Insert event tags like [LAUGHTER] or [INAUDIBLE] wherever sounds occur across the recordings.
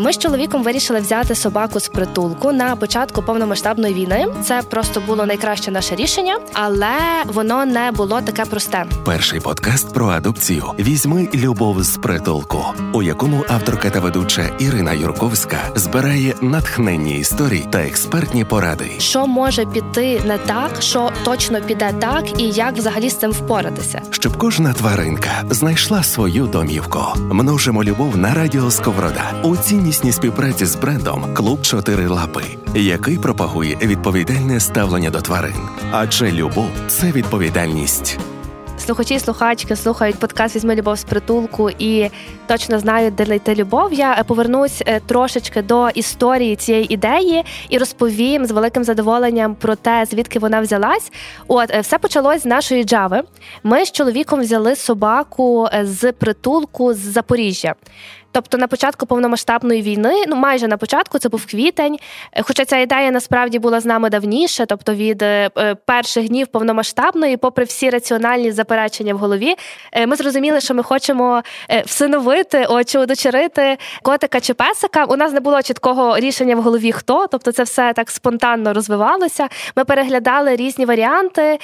Ми з чоловіком вирішили взяти собаку з притулку на початку повномасштабної війни. Це просто було найкраще наше рішення, але воно не було таке просте. Перший подкаст про адопцію візьми любов з притулку, у якому авторка та ведуча Ірина Юрковська збирає натхненні історії та експертні поради. Що може піти не так, що точно піде так, і як взагалі з цим впоратися, щоб кожна тваринка знайшла свою домівку. Множимо любов на радіо Сковорода у ціннісній співпраці з брендом Клуб Чотири Лапи, який пропагує відповідальне ставлення до тварин. Адже любов це відповідальність. Слухачі слухачки слухають подкаст Візьми любов з притулку і точно знають, де знайти любов. Я е, повернусь е, трошечки до історії цієї ідеї і розповім з великим задоволенням про те, звідки вона взялась. От е, все почалось з нашої джави. Ми з чоловіком взяли собаку з притулку з Запоріжжя. Тобто на початку повномасштабної війни, ну майже на початку, це був квітень. Е, хоча ця ідея насправді була з нами давніше, тобто від е, е, перших днів повномасштабної, попри всі раціональні заперечення в голові, ми зрозуміли, що ми хочемо всиновити, чи удочерити котика чи песика. У нас не було чіткого рішення в голові, хто, тобто це все так спонтанно розвивалося. Ми переглядали різні варіанти,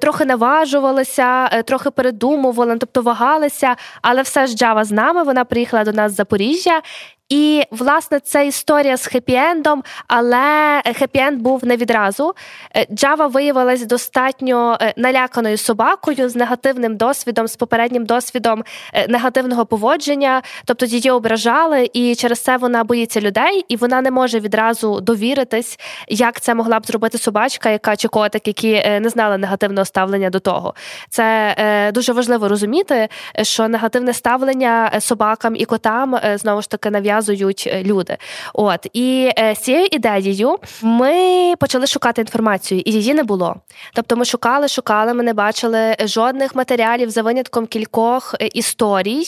трохи наважувалися, трохи передумували, тобто вагалися, але все ж Джава з нами. Вона приїхала до нас Запоріжжя, і, власне, це історія з хеппі-ендом, але хеппі-енд був не відразу. Е, Джава виявилась достатньо е, наляканою собакою з негативним досвідом, з попереднім досвідом е, негативного поводження. Тобто її ображали, і через це вона боїться людей, і вона не може відразу довіритись, як це могла б зробити собачка, яка чи котик, які не знали негативного ставлення до того. Це дуже важливо розуміти, що негативне ставлення собакам і котам знову ж таки нав'язує нав'язують е, люди. От і е, з цією ідеєю ми почали шукати інформацію, і її не було. Тобто, ми шукали, шукали, ми не бачили жодних матеріалів за винятком кількох е, історій.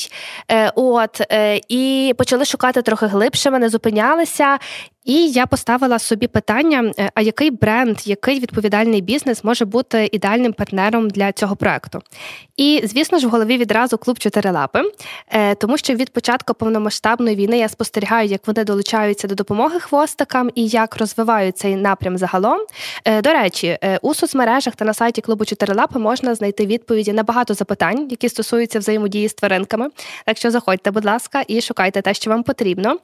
От і почали шукати трохи глибше. Ми не зупинялися. І я поставила собі питання: е, а який бренд, який відповідальний бізнес може бути ідеальним партнером для цього проекту? І звісно ж, в голові відразу клуб чотирилапи, е, тому що від початку повномасштабної війни я спостерігаю, як вони долучаються до допомоги хвостикам і як розвивають цей напрям загалом. Е, до речі, у соцмережах та на сайті клубу чотирилапи можна знайти відповіді на багато запитань, які стосуються взаємодії з тваринками. Так що заходьте, будь ласка, і шукайте те, що вам потрібно.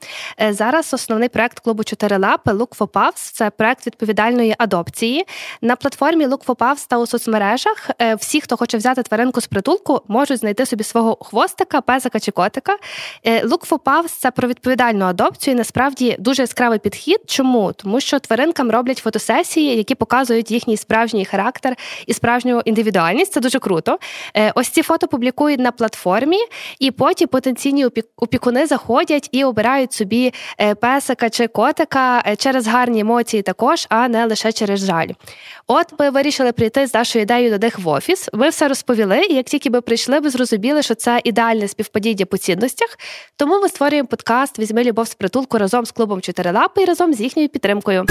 Зараз основний проект клубу чотирилапи Puffs – це проект відповідальної адопції. На платформі Look Puffs та у соцмережах е, всі, хто хоче взяти тваринку з притулку, можуть знайти собі свого хвостика, песика чи котика. Е, for Puffs – це про відповідальну адопцію. і Насправді дуже яскравий підхід. Чому? Тому що тваринкам роблять фотосесії, які показують їхній справжній характер і справжню індивідуальність. Це дуже круто. Е, ось ці фото публікують на платформі, і потім потенційні опікуни заходять і обирають собі песика чи котика котика е, через гарні емоції також, а не лише через жаль. От ми вирішили прийти з нашою ідеєю до них в офіс. Ви все розповіли, і як тільки ви прийшли, ви зрозуміли, що це ідеальне співпадіння по цінностях. Тому ми створюємо подкаст Візьми любов з притулку разом з клубом Чотирилапи і разом з їхньою підтримкою.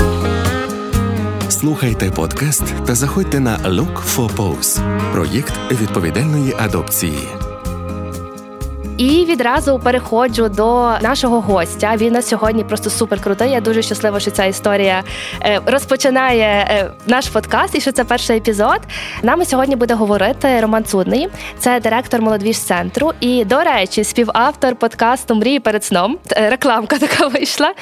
Слухайте подкаст та заходьте на Look for Pose – проєкт відповідальної адопції. І відразу переходжу до нашого гостя. Він на сьогодні просто супер крутий. Я дуже щаслива, що ця історія е, розпочинає е, наш подкаст і що це перший епізод. Нами сьогодні буде говорити Роман Цудний, це директор молодвіж центру. І, до речі, співавтор подкасту Мрії перед сном. Е, рекламка [LAUGHS] така вийшла.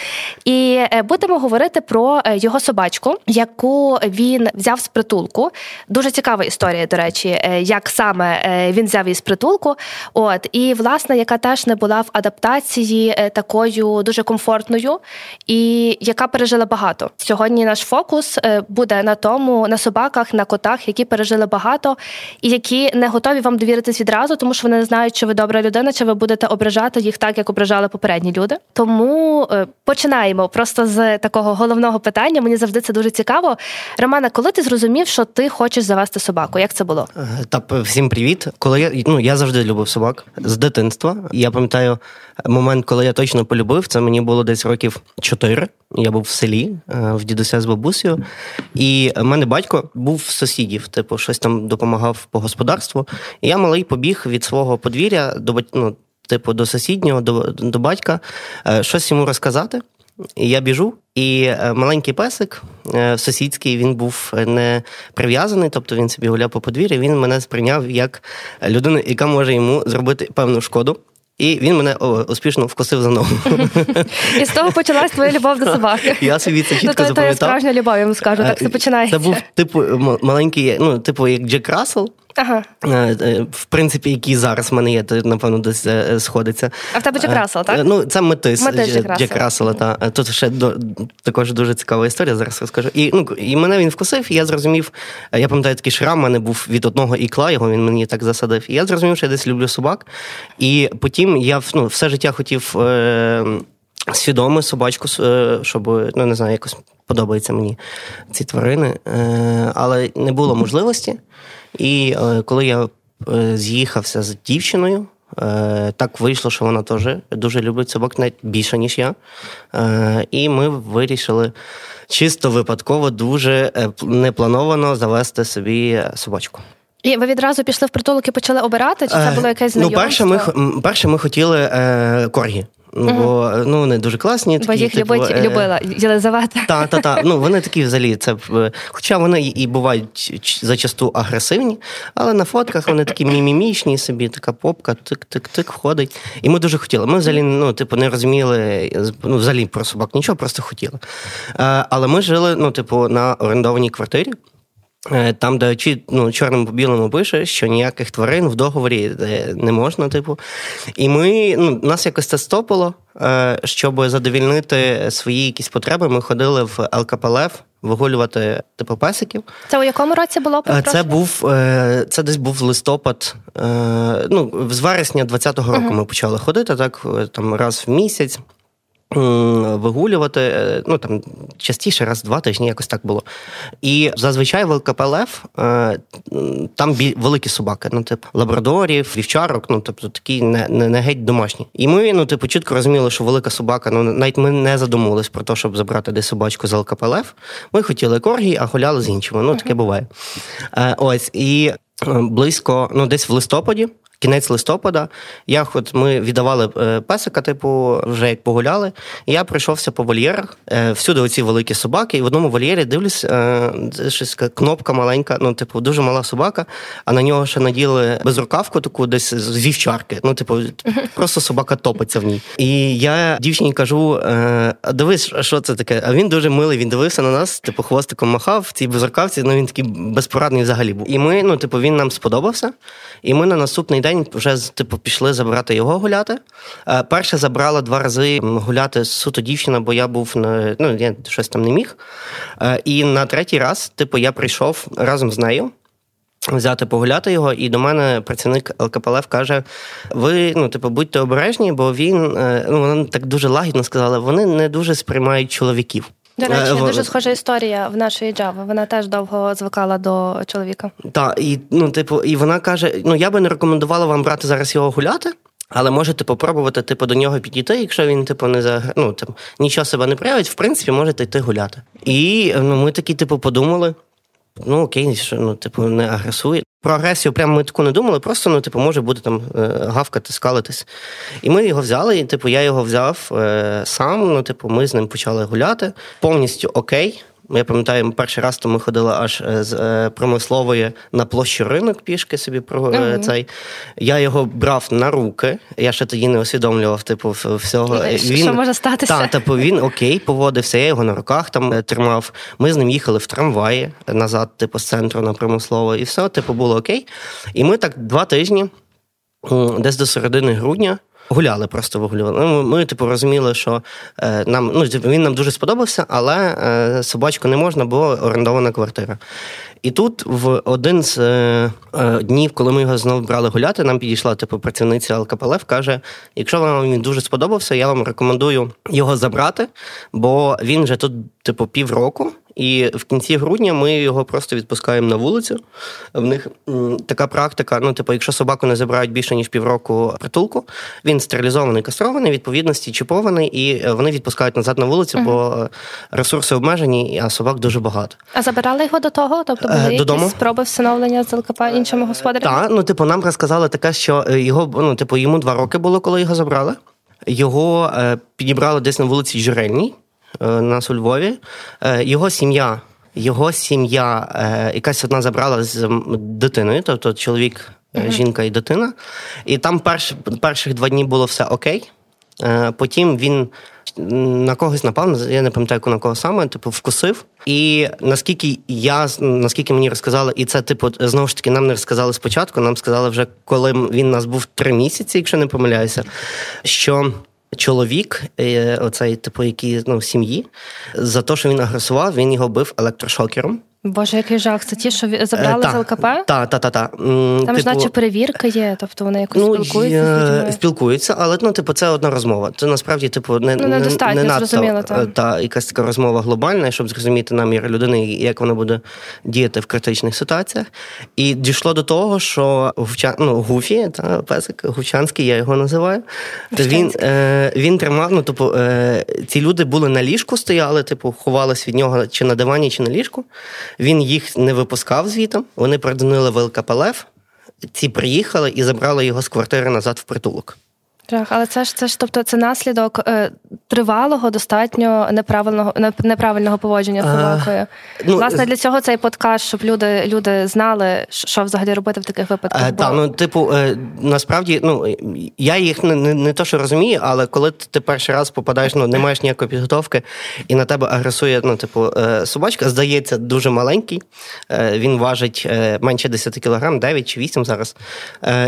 І будемо говорити про його собачку, яку він взяв з притулку. Дуже цікава історія, до речі, як саме він взяв її з притулку. От і власне власне, яка теж не була в адаптації е, такою дуже комфортною і яка пережила багато. Сьогодні наш фокус е, буде на тому, на собаках, на котах, які пережили багато, і які не готові вам довіритись відразу, тому що вони не знають, чи ви добра людина, чи ви будете ображати їх так, як ображали попередні люди. Тому е, починаємо просто з такого головного питання. Мені завжди це дуже цікаво. Романа, коли ти зрозумів, що ти хочеш завести собаку? Як це було? Так, всім привіт. Коли я ну я завжди любив собак з дитинства дитинства. Я пам'ятаю момент, коли я точно полюбив, це мені було десь років чотири. Я був в селі е, в дідуся з бабусею, і в мене батько був в сусідів, типу, щось там допомагав по господарству. І я малий побіг від свого подвір'я до ну, типу, до сусіднього, до, до батька, е, щось йому розказати. І я біжу, і е, маленький песик е, сусідський він був не прив'язаний, тобто він собі гуляв по подвір'ї. Він мене сприйняв як людину, яка може йому зробити певну шкоду. І він мене о, успішно вкусив за ногу. [LAUGHS] І з того почалась твоя любов до собаки. [LAUGHS] Я собі це чітко ну, запам'ятав. Це справжня любов, я вам скажу, так це починається. Це був типу маленький, ну, типу, як Джек Рассел. Ага. Е, е, в принципі, який зараз в мене є, то напевно десь е, сходиться. А в тебе Джек Рассел, так? Ну, це метис, метис Джек, Джек Рассела. Та. Тут ще до, також дуже цікава історія, зараз розкажу. І ну, і мене він вкусив, і я зрозумів, я пам'ятаю, такий шрам у мене був від одного ікла, його він мені так засадив. І я зрозумів, що я десь люблю собак. І потім я ну, все життя хотів. Е- Свідомо собачку, щоб ну не знаю, якось подобається мені ці тварини, але не було можливості. І е, коли я е, з'їхався з дівчиною, е, так вийшло, що вона теж дуже любить собак, навіть більше, ніж я. І ми вирішили чисто випадково, дуже неплановано завести собі собачку. І ви відразу пішли в притулок і почали обирати? Чи це було якесь знайомство? Ну, перше, ми перше ми хотіли е, коргі. Ну, бо ну вони дуже класні. Бо такі, їх типу, любить, е... любила Єлизавета. Так, так, так. Ну вони такі взагалі. Це хоча вони і бувають зачасту агресивні, але на фотках вони такі мімімічні собі, така попка, тик-тик-тик ходить. І ми дуже хотіли. Ми взагалі ну, типу, не розуміли ну, взагалі про собак нічого, просто хотіли. Е, але ми жили, ну, типу, на орендованій квартирі. Е, там, де ну, чорним по білому пише, що ніяких тварин в договорі е, не можна, типу. І ми ну, нас якось це стопило, е, щоб задовільнити свої якісь потреби. Ми ходили в ЛКПЛФ вигулювати типу песиків. Це у якому році було? Це був це десь був листопад. Ну, з вересня 20-го року uh-huh. ми почали ходити так, там раз в місяць вигулювати, е, ну там частіше, раз, два тижні, якось так було. І зазвичай в ЛКПЛФ е, там великі собаки, ну, типу лабрадорів, вівчарок, ну тобто такі не, не, не геть домашні. І ми, ну, типу, чітко розуміли, що велика собака, ну навіть ми не задумувались про те, щоб забрати десь собачку з ЛКПЛФ. Ми хотіли коргі, а гуляли з іншими. Ну, таке буває. Е, ось і близько, ну, десь в листопаді кінець листопада. Я от ми віддавали е, песика, типу, вже як погуляли. І я пройшовся по вольєрах. Е, всюди оці великі собаки, і в одному вольєрі дивлюсь, е, щось кнопка маленька, ну, типу, дуже мала собака, а на нього ще наділи безрукавку таку десь з вівчарки. Ну, типу, просто собака топиться в ній. І я дівчині кажу: дивись, що це таке? А він дуже милий, він дивився на нас, типу, хвостиком махав в цій безрукавці, ну він такий безпорадний взагалі був. І ми, ну, типу, він нам сподобався. І ми на наступний день день вже типу пішли забрати його гуляти. Е, перше забрала два рази гуляти суто дівчина, бо я був на ну я щось там не міг. Е, і на третій раз, типу, я прийшов разом з нею. Взяти погуляти його, і до мене працівник ЛКПЛФ каже: ви, ну, типу, будьте обережні, бо він, е, ну, вона так дуже лагідно сказала, вони не дуже сприймають чоловіків. До речі, е, дуже схожа історія в нашої Джави. Вона теж довго звикала до чоловіка. Так, і ну, типу, і вона каже: ну я би не рекомендувала вам брати зараз його гуляти. Але можете попробувати, типу, до нього підійти, якщо він, типу, не за ну, там, нічого себе не проявить, в принципі, можете йти гуляти. І ну, ми такі, типу, подумали: ну окей, що ну, типу, не агресує. Про агресію прямо ми таку не думали, просто ну, типу, може бути там е, гавкати, скалитись. І ми його взяли, і типу, я його взяв е, сам. Ну, типу, ми з ним почали гуляти. Повністю окей. Я пам'ятаю, перший раз то ми ходили аж е, з е, промислової на площу ринок пішки собі про uh цей. Я його брав на руки. Я ще тоді не усвідомлював, типу, всього. Що він, може статися? Так, типу, він окей, поводився, я його на руках там тримав. Ми з ним їхали в трамваї назад, типу, з центру на промислову, і все, типу, було окей. І ми так два тижні, десь до середини грудня. Гуляли, просто вигулювали. Ну, ми, ми, типу, розуміли, що е, нам ну, він нам дуже сподобався, але е, собачку не можна, бо орендована квартира. І тут в один з е, е, днів, коли ми його знову брали гуляти, нам підійшла типу працівниця ЛКПЛФ, каже: якщо вам він дуже сподобався, я вам рекомендую його забрати, бо він вже тут, типу, півроку, І в кінці грудня ми його просто відпускаємо на вулицю. В них така практика: ну, типу, якщо собаку не забирають більше ніж півроку притулку, він стерилізований, кастрований, відповідності чіпований, і вони відпускають назад на вулицю, uh бо ресурси обмежені, а собак дуже багато. А забирали його до того? Тобто були е, якісь спроби встановлення з ЛКП іншими господарями? Так, ну типу, нам розказали таке, що е, його ну, типу, йому два роки було, коли його забрали. Його е, підібрали десь на вулиці Журельній. Е, нас у Львові. Е, його сім'я, його сім'я е, якась одна забрала з дитиною, тобто чоловік, mm-hmm. жінка і дитина. І там перш, перших два дні було все окей. Потім він на когось напав, я не пам'ятаю, на кого саме, типу, вкусив. І наскільки я наскільки мені розказали, і це, типу, знову ж таки, нам не розказали спочатку, нам сказали вже, коли він у нас був три місяці, якщо не помиляюся, що чоловік, е, оцей типу, який ну, в сім'ї, за те, що він агресував, він його бив електрошокером. Боже, який жах. Це ті, що забрали е, з ЛКП? Так, так, так. Та. Там типу, ж наче перевірка є, тобто вони якось ну, спілкуються. з Спілкуються, але ну, типу, це одна розмова. Це насправді, типу, не ну, не, не надто та. та якась така розмова глобальна, щоб зрозуміти намір людини, як вона буде діяти в критичних ситуаціях. І дійшло до того, що Гувча... ну, Гуфі, та песик Гувчанський, я його називаю. То він е, він тримав, ну, типу, е, ці люди були на ліжку, стояли, типу, ховались від нього чи на дивані, чи на ліжку. Він їх не випускав звітом, вони придонили в ЛКПЛФ, ці приїхали і забрали його з квартири назад в притулок. Так, але це ж це ж, тобто, це наслідок е, тривалого, достатньо неправильного неправильного поводження з собакою. Ну, Власне, для цього цей подкаст, щоб люди люди знали, що взагалі робити в таких випадках. Е, так, ну типу, е, насправді, ну я їх не не, не то, що розумію, але коли ти перший раз попадаєш, ну не маєш ніякої підготовки, і на тебе агресує, ну, типу, е, собачка, здається, дуже маленький. Е, він важить е, менше 10 кілограм, 9 чи 8 зараз.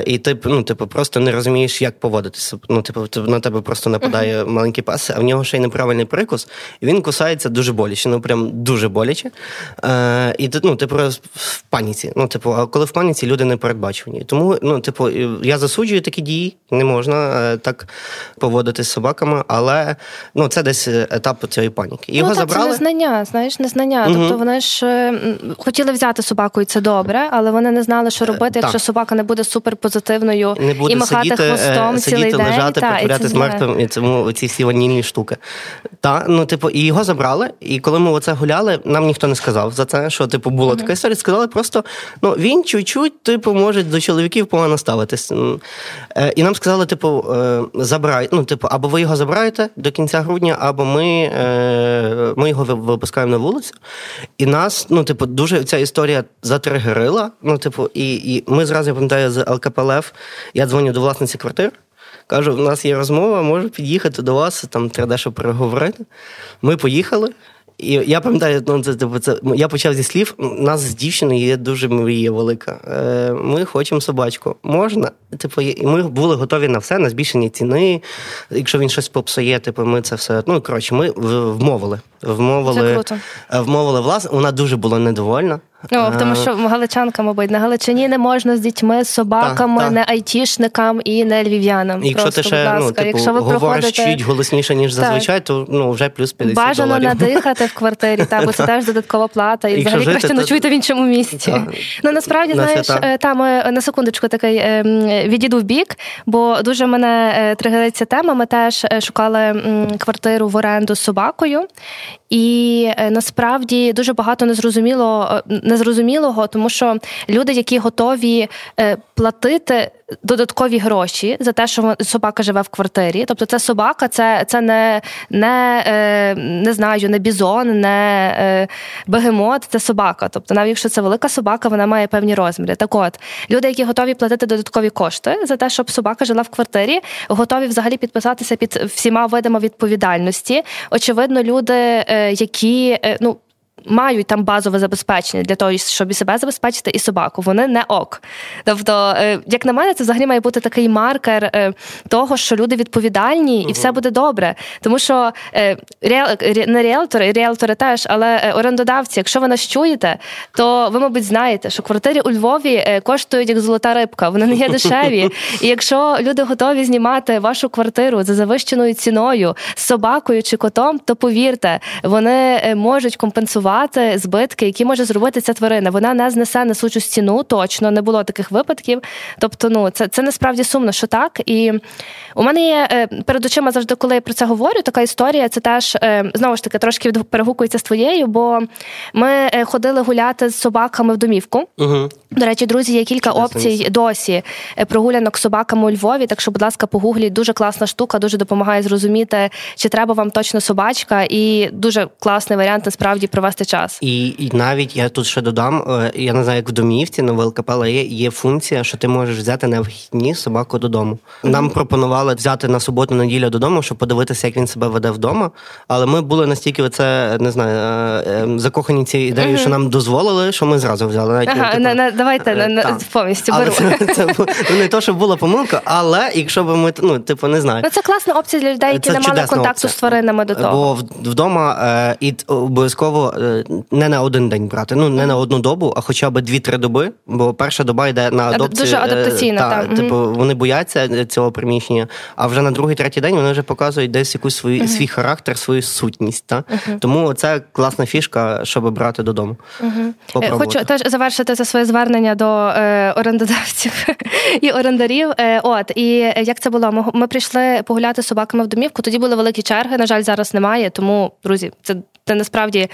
І ти ну, типу, просто не розумієш, як поводитися ну, типу, на тебе просто нападає uh-huh. маленький пес, а в нього ще й неправильний прикус, і він кусається дуже боляче, ну прям дуже боляче. Е, І ти ну, типу, в паніці. Ну, типу, а коли в паніці люди не передбачувані. Тому, ну, типу, я засуджую такі дії, не можна е, так поводитись з собаками, але ну, це десь етап цієї паніки. Його ну, так, забрали. Це незнання, знаєш, незнання. Uh-huh. Тобто вони ж е, хотіли взяти собаку, і це добре, але вони не знали, що робити, якщо собака не буде суперпозитивною не буде і махати сидіти, хвостом цілий день, лежати, та, мертвим, і цьому ці всі ванільні штуки. Та, ну, типу, і його забрали. І коли ми оце гуляли, нам ніхто не сказав за це, що типу була mm-hmm. така історія. Сказали просто: ну він чуть-чуть, типу, може до чоловіків погано ставитись. Е, і нам сказали, типу, е, забирай, ну, типу, або ви його забираєте до кінця грудня, або ми е, ми його випускаємо на вулицю. І нас, ну, типу, дуже ця історія затригерила. Ну, типу, і і ми зразу я пам'ятаю з ЛКПЛФ, я дзвоню до власниці квартир. Кажу, в нас є розмова, можу під'їхати до вас, там треба дещо переговорити. Ми поїхали. І я пам'ятаю, ну, це, типу, це, я почав зі слів. У нас з дівчиною є дуже мрія велика. Е, Ми хочемо собачку. Можна? Типу, і ми були готові на все, на збільшення ціни. Якщо він щось попсує, типу, ми це все. Ну коротше, ми вмовили. Вмовили, це круто. вмовили власне. Вона дуже була недовольна. О, тому що Галичанка, мабуть, на Галичині не можна з дітьми, з собаками, так, так. не айтішникам і не львів'янам. Якщо Просто, ти ще ну, типу, Якщо ви говориш проходите... чуть голосніше, ніж зазвичай, то ну, вже плюс 50 Бажано доларів. надихати в квартирі, так, бо це [LAUGHS] теж додаткова плата. І взагалі краще ночуйте в іншому місці. Ну насправді, знаєш, е, там е, на секундочку такий ем, відійду в бік, бо дуже мене тригерить ця тема. Ми теж шукали квартиру в оренду з собакою. І насправді дуже багато незрозуміло незрозумілого, тому що люди, які готові е, платити додаткові гроші за те, що собака живе в квартирі. Тобто, це собака, це це не не, е, не знаю, не бізон, не е, бегемот, це собака. Тобто, навіть якщо це велика собака, вона має певні розміри. Так от люди, які готові платити додаткові кошти за те, щоб собака жила в квартирі, готові взагалі підписатися під всіма видами відповідальності. Очевидно, люди, які ну мають там базове забезпечення для того, щоб і себе забезпечити, і собаку. Вони не ок. Тобто, е, як на мене, це взагалі має бути такий маркер е, того, що люди відповідальні, і все буде добре. Тому що е, не ріелтори, ріелтори теж, але орендодавці, якщо ви нас чуєте, то ви, мабуть, знаєте, що квартири у Львові коштують як золота рибка, вони не є дешеві. [LAUGHS] І якщо люди готові знімати вашу квартиру за завищеною ціною з собакою чи котом, то повірте, вони можуть компенсувати мінімізувати збитки, які може зробити ця тварина. Вона не знесе несучу стіну, точно не було таких випадків. Тобто, ну це це насправді сумно, що так. І у мене є е, перед очима завжди, коли я про це говорю, така історія. Це теж е, знову ж таки трошки перегукується з твоєю, бо ми е, ходили гуляти з собаками в домівку. Угу. До речі, друзі, є кілька опцій досі прогулянок з собаками у Львові. Так що, будь ласка, погугліть дуже класна штука, дуже допомагає зрозуміти, чи треба вам точно собачка, і дуже класний варіант насправді провести час. І і навіть я тут ще додам. Я не знаю, як в домівці на ВЛКП, але є, є функція, що ти можеш взяти на вихідні собаку додому. Нам пропонували взяти на суботу неділю додому, щоб подивитися, як він себе веде вдома. Але ми були настільки це не знаю, е, ем, закохані цією ідеєю, що нам дозволили, що ми зразу взяли. Навіть, ага, типу, на, на, давайте е, на, повністю беру. [LAUGHS] Це, це ну, не то, щоб була помилка, але якщо б ми ну, типу, не знаю. Ну, це класна опція для людей, які це не мали контакту опція. з тваринами до того. Бо вдома е, і обов'язково е, не на один день брати, ну не на одну добу, а хоча б дві-три доби. Бо перша доба йде на адопцію. Дуже адаптаційна. Та, та, Типу, вони бояться цього приміщення, а вже на другий, третій день вони вже показують десь якусь свою uh-huh. свій характер, свою сутність. Та? Uh-huh. Тому це класна фішка, щоб брати додому. Uh-huh. Хочу теж завершити це своє звернення до е, орендодавців [LAUGHS] і орендарів. Е, от і як це було? Ми, ми прийшли погуляти з собаками в домівку. Тоді були великі черги. На жаль, зараз немає. Тому, друзі, це. Це насправді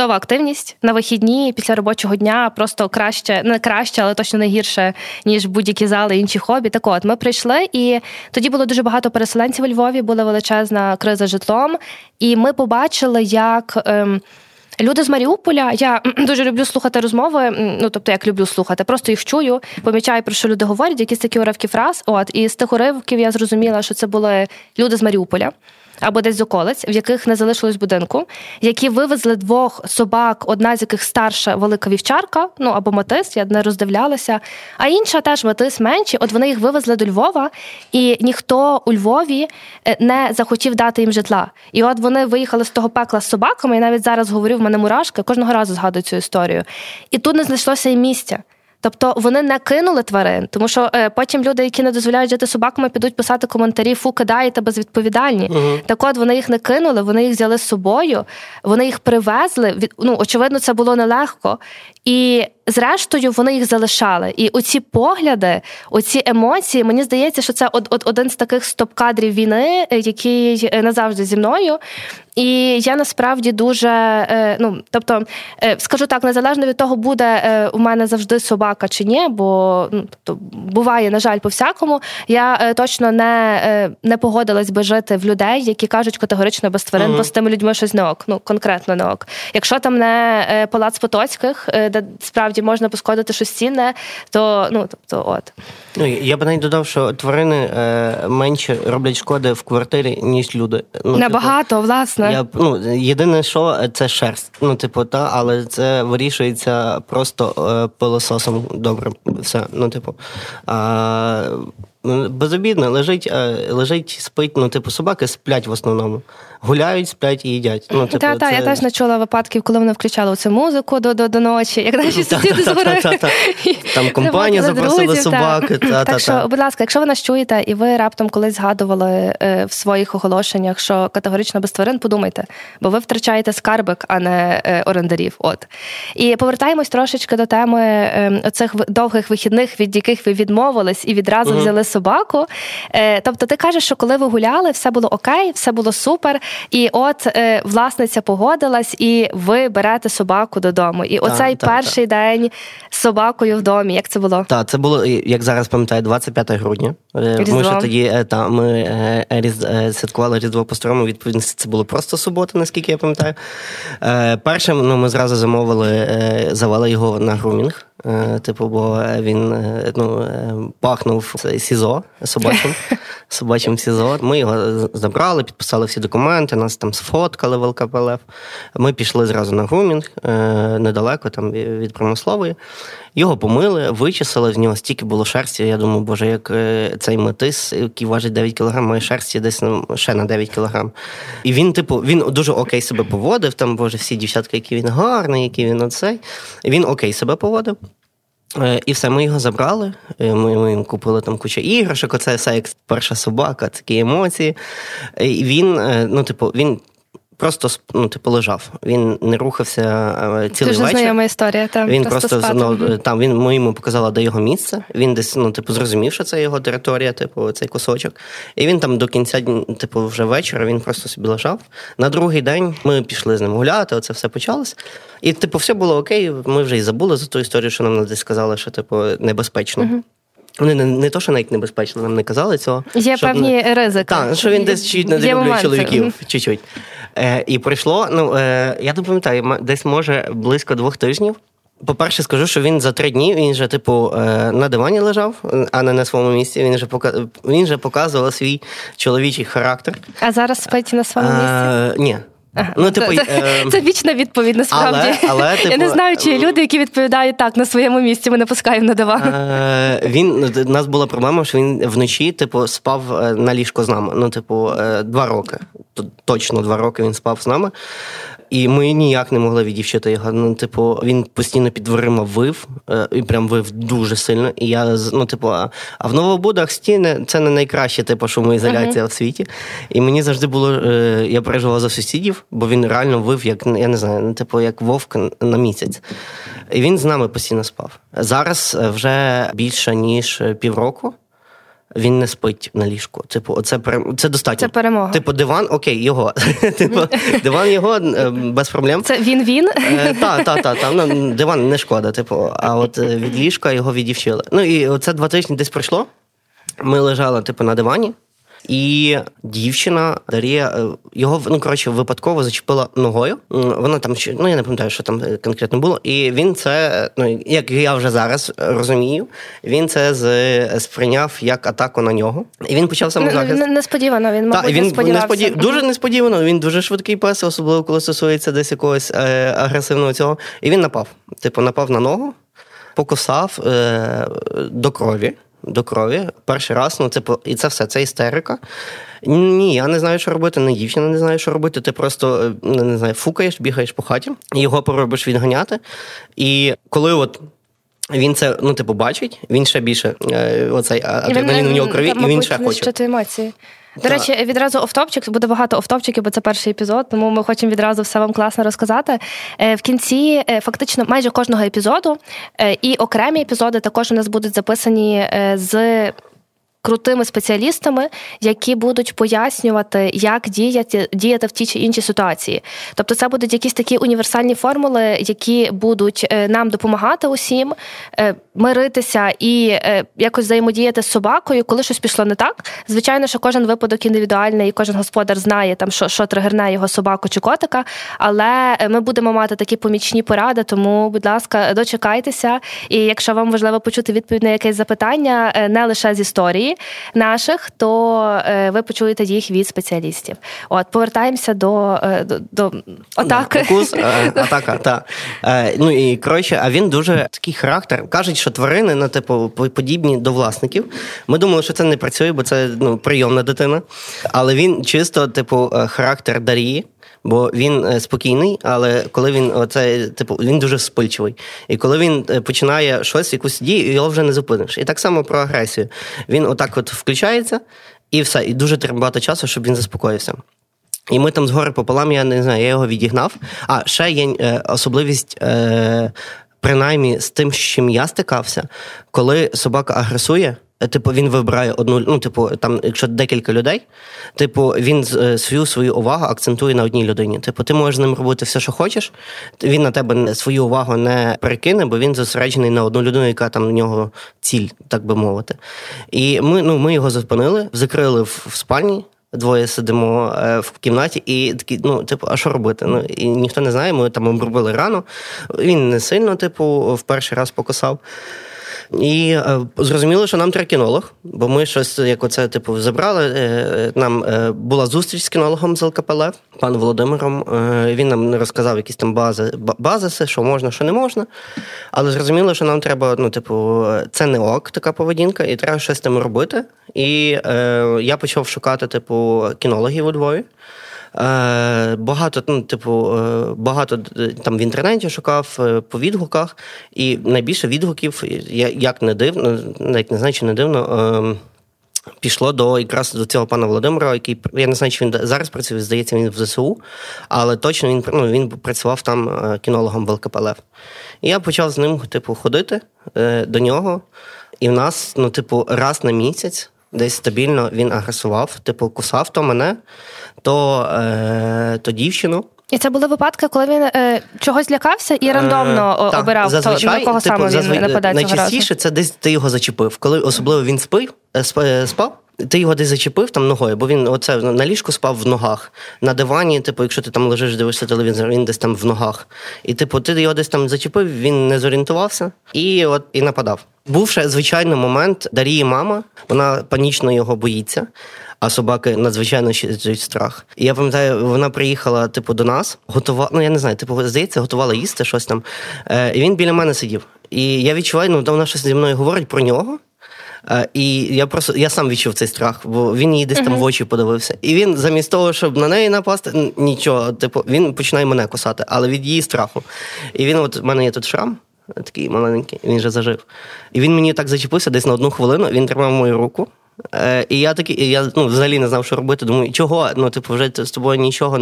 чудова активність на вихідні після робочого дня, просто краще, не краще, але точно не гірше, ніж будь-які зали інші хобі. Так от ми прийшли, і тоді було дуже багато переселенців у Львові, була величезна криза житлом, і ми побачили, як. Ем, Люди з Маріуполя, я [CLEARS THROAT] дуже люблю слухати розмови. Ну тобто, як люблю слухати, просто їх чую, помічаю про що люди говорять, якісь такі уривки фраз. От і з тих уривків я зрозуміла, що це були люди з Маріуполя або десь з околиць, в яких не залишилось будинку, які вивезли двох собак, одна з яких старша велика вівчарка, ну або матис, я не роздивлялася, а інша теж матис менші. От вони їх вивезли до Львова, і ніхто у Львові е, не захотів дати їм житла. І от вони виїхали з того пекла з собаками, і навіть зараз говорю, в мене мурашки, кожного разу згадую цю історію. І тут не знайшлося і місця. Тобто вони не кинули тварин, тому що е, потім люди, які не дозволяють жити собаками, підуть писати коментарі, фу, кидаєте безвідповідальні. uh Так от вони їх не кинули, вони їх взяли з собою, вони їх привезли. Від, ну, очевидно, це було нелегко. І зрештою вони їх залишали. І оці погляди, оці емоції, мені здається, що це од один з таких стоп-кадрів війни, е, який е, назавжди зі мною. І я насправді дуже, е, ну тобто, скажу так, незалежно від того, буде у мене завжди собака чи ні, бо ну, тобто, буває, на жаль, по всякому. Я точно не не погодилась би жити в людей, які кажуть категорично без тварин, mm-hmm. бо з тими людьми щось не ок. Ну конкретно не ок. Якщо там не палац Потоцьких, де справді можна пошкодити щось цінне, то ну тобто, от ну я б навіть додав, що тварини е, менше роблять шкоди в квартирі, ніж люди. Ну, Набагато, типу, власне. Я ну єдине, що це шерсть. Ну, типу, та, але це вирішується просто е, пилососом добре. Все. Ну, типу. Ну, безобідно, лежить, е, лежить, спить, ну, типу, собаки сплять в основному. Гуляють, сплять і їдять. Ну, типу, Так, це... я теж не чула випадків, коли вони включали цю музику до до, до ночі, як наші сусіди згори. Там компанія запросили собаки. Так що, будь ласка, якщо ви нас чуєте, і ви раптом колись згадували е, в своїх оголошеннях, що категорично без тварин, подумайте, бо ви втрачаєте скарбик, а не е, орендарів. От. І повертаємось трошечки до теми ем, оцих довгих вихідних, від яких ви відмовились і відразу взяли собаку. Е, тобто, ти кажеш, що коли ви гуляли, все було окей, все було супер. І от е, власниця погодилась, і ви берете собаку додому. І оцей та, перший та. день з собакою в домі. Як це було? Так, це було як зараз пам'ятаю, 25 грудня. Е, Різдво. Ми ще тоді та ми різ, святкували різдво по старому. Відповідно, це було просто субота, наскільки я пам'ятаю. Першим ну, ми зразу замовили, завели його на грумінг. Е, типу, бо він е, ну, е, пахнув СІЗО собачим [LAUGHS] собачим СІЗО. Ми його забрали, підписали всі документи, нас там сфоткали в ЛКПЛФ. Ми пішли зразу на грумінг недалеко там від промислової. Його помили, вичесали, в нього стільки було шерсті. Я думаю, боже, як цей метис, який важить 9 кг, має шерсті десь ще на 9 кг. І він, типу, він дуже окей себе поводив. Там, боже, всі дівчатки, які він гарний, який він оцей. Він окей себе поводив. Е, і все, ми його забрали. Е, ми ми їм купили там кучу іграшок. Оце все як перша собака, такі емоції. І він, е, ну, типу, він просто ну, типу, лежав. Він не рухався е, цілий Дуже вечір. знайома історія. Там, він просто, просто ну, там він ми йому показала, де його місце. Він десь ну, типу, зрозумів, що це його територія, типу, цей кусочок. І він там до кінця, типу, вже вечора він просто собі лежав. На другий день ми пішли з ним гуляти, оце все почалось. І, типу, все було окей. Ми вже і забули за ту історію, що нам десь сказали, що типу небезпечно. Вони не, не то, що навіть небезпечно, нам не казали цього. Є щоб, певні ну, ризики. Так, що він десь чуть не Є чоловіків. Чуть-чуть. Е, і пройшло, ну, е, я не пам'ятаю, десь може близько двох тижнів. По-перше, скажу, що він за три дні він же, типу, е, на дивані лежав, а не на своєму місці. Він же він же показував свій чоловічий характер. А зараз спить на своєму місці. Е, ні. Ага. Ну, типу, це, е, це вічна відповідь насправді. але- але, Я типу, не знаю, чи є люди, які відповідають так на своєму місці. Ми не пускаємо на диван. Е, він у нас була проблема, що він вночі, типу, спав е, на ліжко з нами. Ну, типу, е, два роки. Точно два роки він спав з нами. І ми ніяк не могли відівчити його. Ну, типу, він постійно під дверима вив, е, і прям вив дуже сильно. І я ну, типу, а, а в Новобудах стіни це не найкраще, типу, шумоізоляція в світі. І мені завжди було. е, Я переживала за сусідів, бо він реально вив, як я не знаю, ну, типу, як вовк на місяць. І він з нами постійно спав. Зараз вже більше ніж півроку. Він не спить на ліжку. Типу, оце це достатньо. Це перемога. Типу, диван, окей, його. [LAUGHS] Типу, диван його е, без проблем. Це він він. Так, так, так. Ну, диван не шкода, типу, а от е, від ліжка його відівчили. Ну і оце два тижні десь пройшло. Ми лежали, типу, на дивані, і дівчина Дарія е, його ну коротше випадково зачепила ногою. Вона там ну я не пам'ятаю, що там е, конкретно було. І він це, ну як я вже зараз розумію, він це з- сприйняв як атаку на нього. І він почав самозахист. Несподівано він, мабуть, і він не сподівався. несподів... дуже несподівано. Він дуже швидкий пес, особливо коли стосується десь якогось е, агресивного цього. І він напав. Типу, напав на ногу, покусав е, до крові. До крові. Перший раз, ну, типу, і це все, це істерика. Ні, я не знаю, що робити, не дівчина не знає, що робити. Ти просто е, не знаю, фукаєш, бігаєш по хаті, його поробиш відганяти. І коли от. Він це ну типу бачить, він ще більше е, оцей адреналін в нього крові, і він ще хоче. емоції. До Так. речі, відразу офтопчик, буде багато офтопчиків, бо це перший епізод, тому ми хочемо відразу все вам класно розказати. Е, В кінці е, фактично майже кожного епізоду е, і окремі епізоди також у нас будуть записані з. Крутими спеціалістами, які будуть пояснювати, як діяти, діяти в тій чи іншій ситуації. Тобто, це будуть якісь такі універсальні формули, які будуть е, нам допомагати усім е, миритися і е, якось взаємодіяти з собакою, коли щось пішло не так. Звичайно, що кожен випадок індивідуальний, і кожен господар знає там, що, що тригерне його собаку чи котика. Але ми будемо мати такі помічні поради, тому, будь ласка, дочекайтеся. І якщо вам важливо почути відповідь на якесь запитання, не лише з історії наших, то е, ви почуєте їх від спеціалістів. От повертаємося до, е, до, до атаки. Да, укус, е, [LAUGHS] атака, та. Ну і коротше, а він дуже такий характер. Кажуть, що тварини, ну, типу, подібні до власників. Ми думали, що це не працює, бо це ну, прийомна дитина. Але він чисто, типу, характер Дарії. Бо він е, спокійний, але коли він оце, типу, він дуже спильчивий. І коли він е, починає щось, якусь дію, його вже не зупиниш. І так само про агресію. Він отак от включається, і все. І дуже треба багато часу, щоб він заспокоївся. І ми там згори пополам, я не знаю, я його відігнав. А ще є е, особливість. Е, Принаймні з тим, з чим я стикався, коли собака агресує, типу він вибирає одну, ну, типу, там, якщо декілька людей, типу, він е, свою свою увагу акцентує на одній людині. Типу, ти можеш з ним робити все, що хочеш. Він на тебе свою увагу не перекине, бо він зосереджений на одну людину, яка там в нього ціль, так би мовити. І ми, ну, ми його зупинили, закрили в, в спальні. Двоє сидимо е, в кімнаті, і такі, ну, типу, а що робити? Ну, і ніхто не знає, ми там обробили рану. Він не сильно, типу, в перший раз покосав. І е, зрозуміло, що нам треба кінолог, бо ми щось, як оце, типу, забрали. Е, нам е, була зустріч з кінологом з ЛКПЛ, паном Володимиром. Він нам розказав якісь там бази, базиси, що можна, що не можна. Але зрозуміло, що нам треба, ну, типу, це не ок, така поведінка, і треба щось з тим робити. І е, я почав шукати, типу, кінологів у Львові. Е, багато, ну, типу, е, багато е, там в інтернеті шукав по відгуках, і найбільше відгуків, як не дивно, навіть не знаю, чи не дивно. Е, пішло до якраз до цього пана Володимира, який я не знаю, чи він зараз працює, здається, він в ЗСУ, але точно він ну, він працював там кінологом в ЛКПЛФ. І я почав з ним, типу, ходити до нього. І в нас, ну, типу, раз на місяць. Десь стабільно він агресував, типу, кусав то мене, то е, то дівчину. І це були випадки, коли він е, чогось лякався і рандомно е, обирав, зазвичай, то, на кого типу, саме він зазв... нападає Найчастіше це десь ти його зачепив. Коли особливо він спив, е, е, спав, ти його десь зачепив там ногою, бо він оце на ліжку спав в ногах. На дивані, типу, якщо ти там лежиш, дивишся телевізор, він десь там в ногах. І, типу, ти його десь там зачепив, він не зорієнтувався і от і нападав. Був ще звичайний момент Дарії мама, вона панічно його боїться. А собаки надзвичайно щитують страх. І я пам'ятаю, вона приїхала, типу, до нас, готувала, ну я не знаю, типу, здається, готувала їсти щось там. Е, І він біля мене сидів. І я відчуваю, ну вона щось зі мною говорить про нього. Uh, і я просто я сам відчув цей страх, бо він їй десь там в очі подивився. І він, замість того, щоб на неї напасти, нічого, типу, він починає мене косати, але від її страху. І він, от в мене є тут шрам, такий маленький, він вже зажив. І він мені так зачепився десь на одну хвилину, він тримав мою руку. Е, І я такий, я ну, взагалі не знав, що робити. Думаю, чого? Ну, типу, вже з тобою нічого,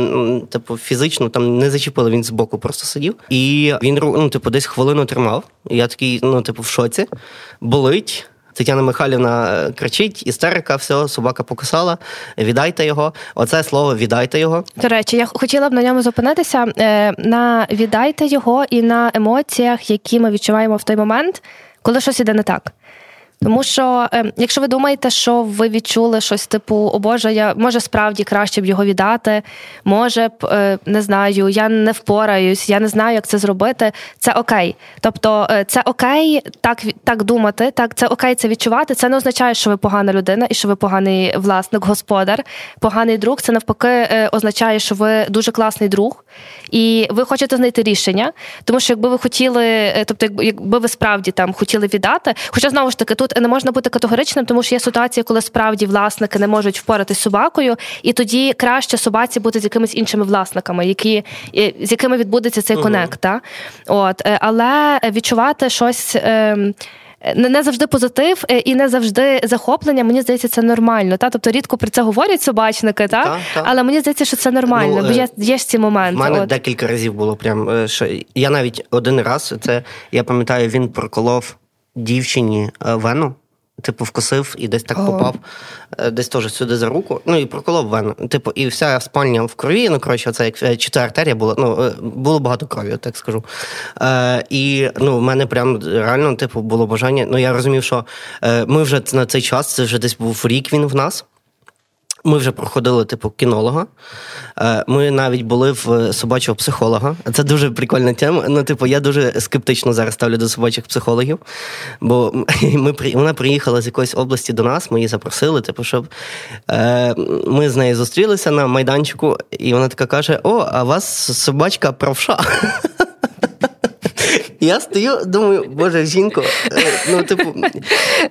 типу, фізично там не зачепили, він збоку просто сидів. І він ну, типу, десь хвилину тримав. І я такий, ну, типу, в шоці, болить. Тетяна Михайлівна е, кричить, істерика, все, собака покусала, віддайте його. Оце слово віддайте його. До речі, я хотіла б на ньому зупинитися е, на віддайте його і на емоціях, які ми відчуваємо в той момент, коли щось іде не так. Тому що, ем, якщо ви думаєте, що ви відчули щось типу, о Боже, я може справді краще б його віддати, може б е, не знаю, я не впораюсь, я не знаю, як це зробити. Це окей. Тобто, е, це окей, так так думати, так це окей, це відчувати. Це не означає, що ви погана людина і що ви поганий власник, господар, поганий друг. Це навпаки е, означає, що ви дуже класний друг, і ви хочете знайти рішення. Тому що якби ви хотіли, тобто, якби ви справді там хотіли віддати, хоча знову ж таки тут тут не можна бути категоричним, тому що є ситуації, коли справді власники не можуть впоратись з собакою, і тоді краще собаці бути з якимись іншими власниками, які з якими відбудеться цей конект. От е, але відчувати щось. Ем, не завжди позитив е, і не завжди захоплення. Мені здається, це нормально. Та тобто рідко про це говорять собачники, та, та, та. але мені здається, що це нормально. Ну, бо є є ж ці моменти. У мене От. декілька разів було прям що я навіть один раз це я пам'ятаю, він проколов дівчині е, вену. Типу, вкусив і десь так попав, е, десь теж сюди за руку. Ну і проколов вену. Типу, і вся спальня в крові. Ну, коротше, це як е, чита артерія була. Ну, було багато крові, так скажу. Е, І ну, в мене прям реально, типу, було бажання. Ну, я розумів, що е, ми вже на цей час, це вже десь був рік він в нас. Ми вже проходили типу кінолога. Е, ми навіть були в собачого психолога. Це дуже прикольна тема. Ну, типу, я дуже скептично зараз ставлю до собачих психологів. Бо [LAUGHS] ми вона приїхала з якоїсь області до нас, ми її запросили, типу, щоб е, ми з нею зустрілися на майданчику, і вона така каже: О, а у вас собачка правша. [LAUGHS] Я стою, думаю, боже, жінко, е, ну, типу. [LAUGHS]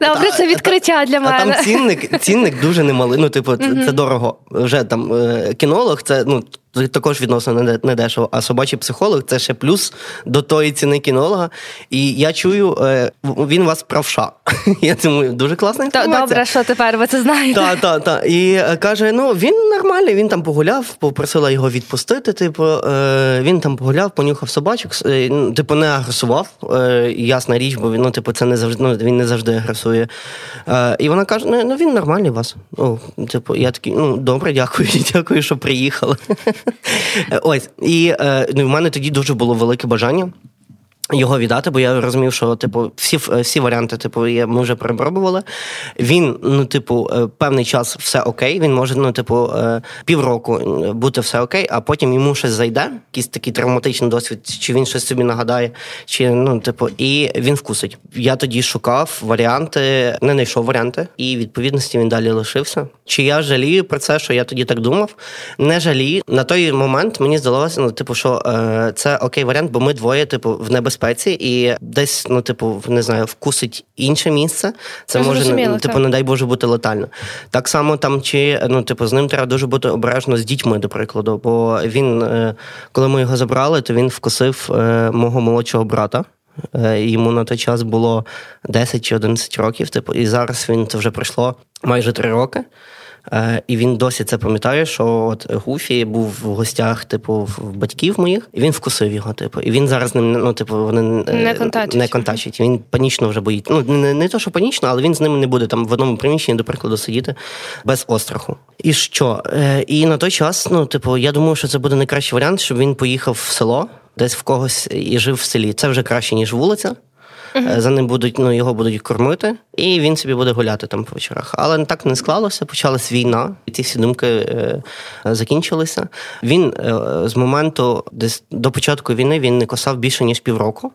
Добре, це відкриття для мене. А там цінник цінник дуже немалий. Ну, типу, це, це дорого. Вже там е, кінолог, це ну, також відносно не дешево. А собачий психолог це ще плюс до тої ціни кінолога. І я чую, е, він вас правша. [LAUGHS] Я думаю, дуже класна інформація. Добре, що тепер ви це знаєте. Так, так, так. І е, каже: ну він нормальний, він там погуляв, попросила його відпустити. Типу, е, він там погуляв, понюхав собачок, ну, типу, не агресував. Ясна річ, бо він ну, типу, це не завжди ну, він не завжди агресує. І вона каже: ну він нормальний вас. Ну, типу, я такий, ну добре, дякую, [LAUGHS] дякую, що приїхали. Ось. І е, ну, в мене тоді дуже було велике бажання. Його віддати, бо я розумів, що типу всі всі варіанти, типу, ми вже перепробували. Він, ну, типу, е, певний час все окей. Він може, ну, типу, е, півроку бути все окей, а потім йому щось зайде, якийсь такий травматичний досвід, чи він щось собі нагадає, чи ну, типу, і він вкусить. Я тоді шукав варіанти, не знайшов варіанти, і відповідності він далі лишився. Чи я жалію про це, що я тоді так думав? Не жалію. На той момент мені здалося, ну, типу, що е, це окей варіант, бо ми двоє, типу, в небезпеці безпеці, і десь, ну, типу, не знаю, вкусить інше місце. Це може не типу, не дай Боже бути летально. Так само там, чи ну, типу, з ним треба дуже бути обережно з дітьми, до прикладу. Бо він, е, коли ми його забрали, то він вкусив е, мого молодшого брата. Е, йому на той час було 10 чи 11 років, типу, і зараз він це вже пройшло майже три роки. Е, і він досі це пам'ятає, що от Гуфі був в гостях, типу, в батьків моїх, і він вкусив його, типу. І він зараз ним ну, типу, вони е, не контачить. Не контачить. Він панічно вже боїть. Ну, не, не то, що панічно, але він з ними не буде там в одному приміщенні, до прикладу, сидіти без остраху. І що? Е, і на той час, ну, типу, я думаю, що це буде найкращий варіант, щоб він поїхав в село, десь в когось і жив в селі. Це вже краще, ніж вулиця. Uh-huh. За ним будуть, ну його будуть кормити, і він собі буде гуляти там по вечорах. Але так не склалося. Почалась війна, і ці всі думки е, закінчилися. Він е, з моменту, десь до початку війни, він не косав більше ніж півроку.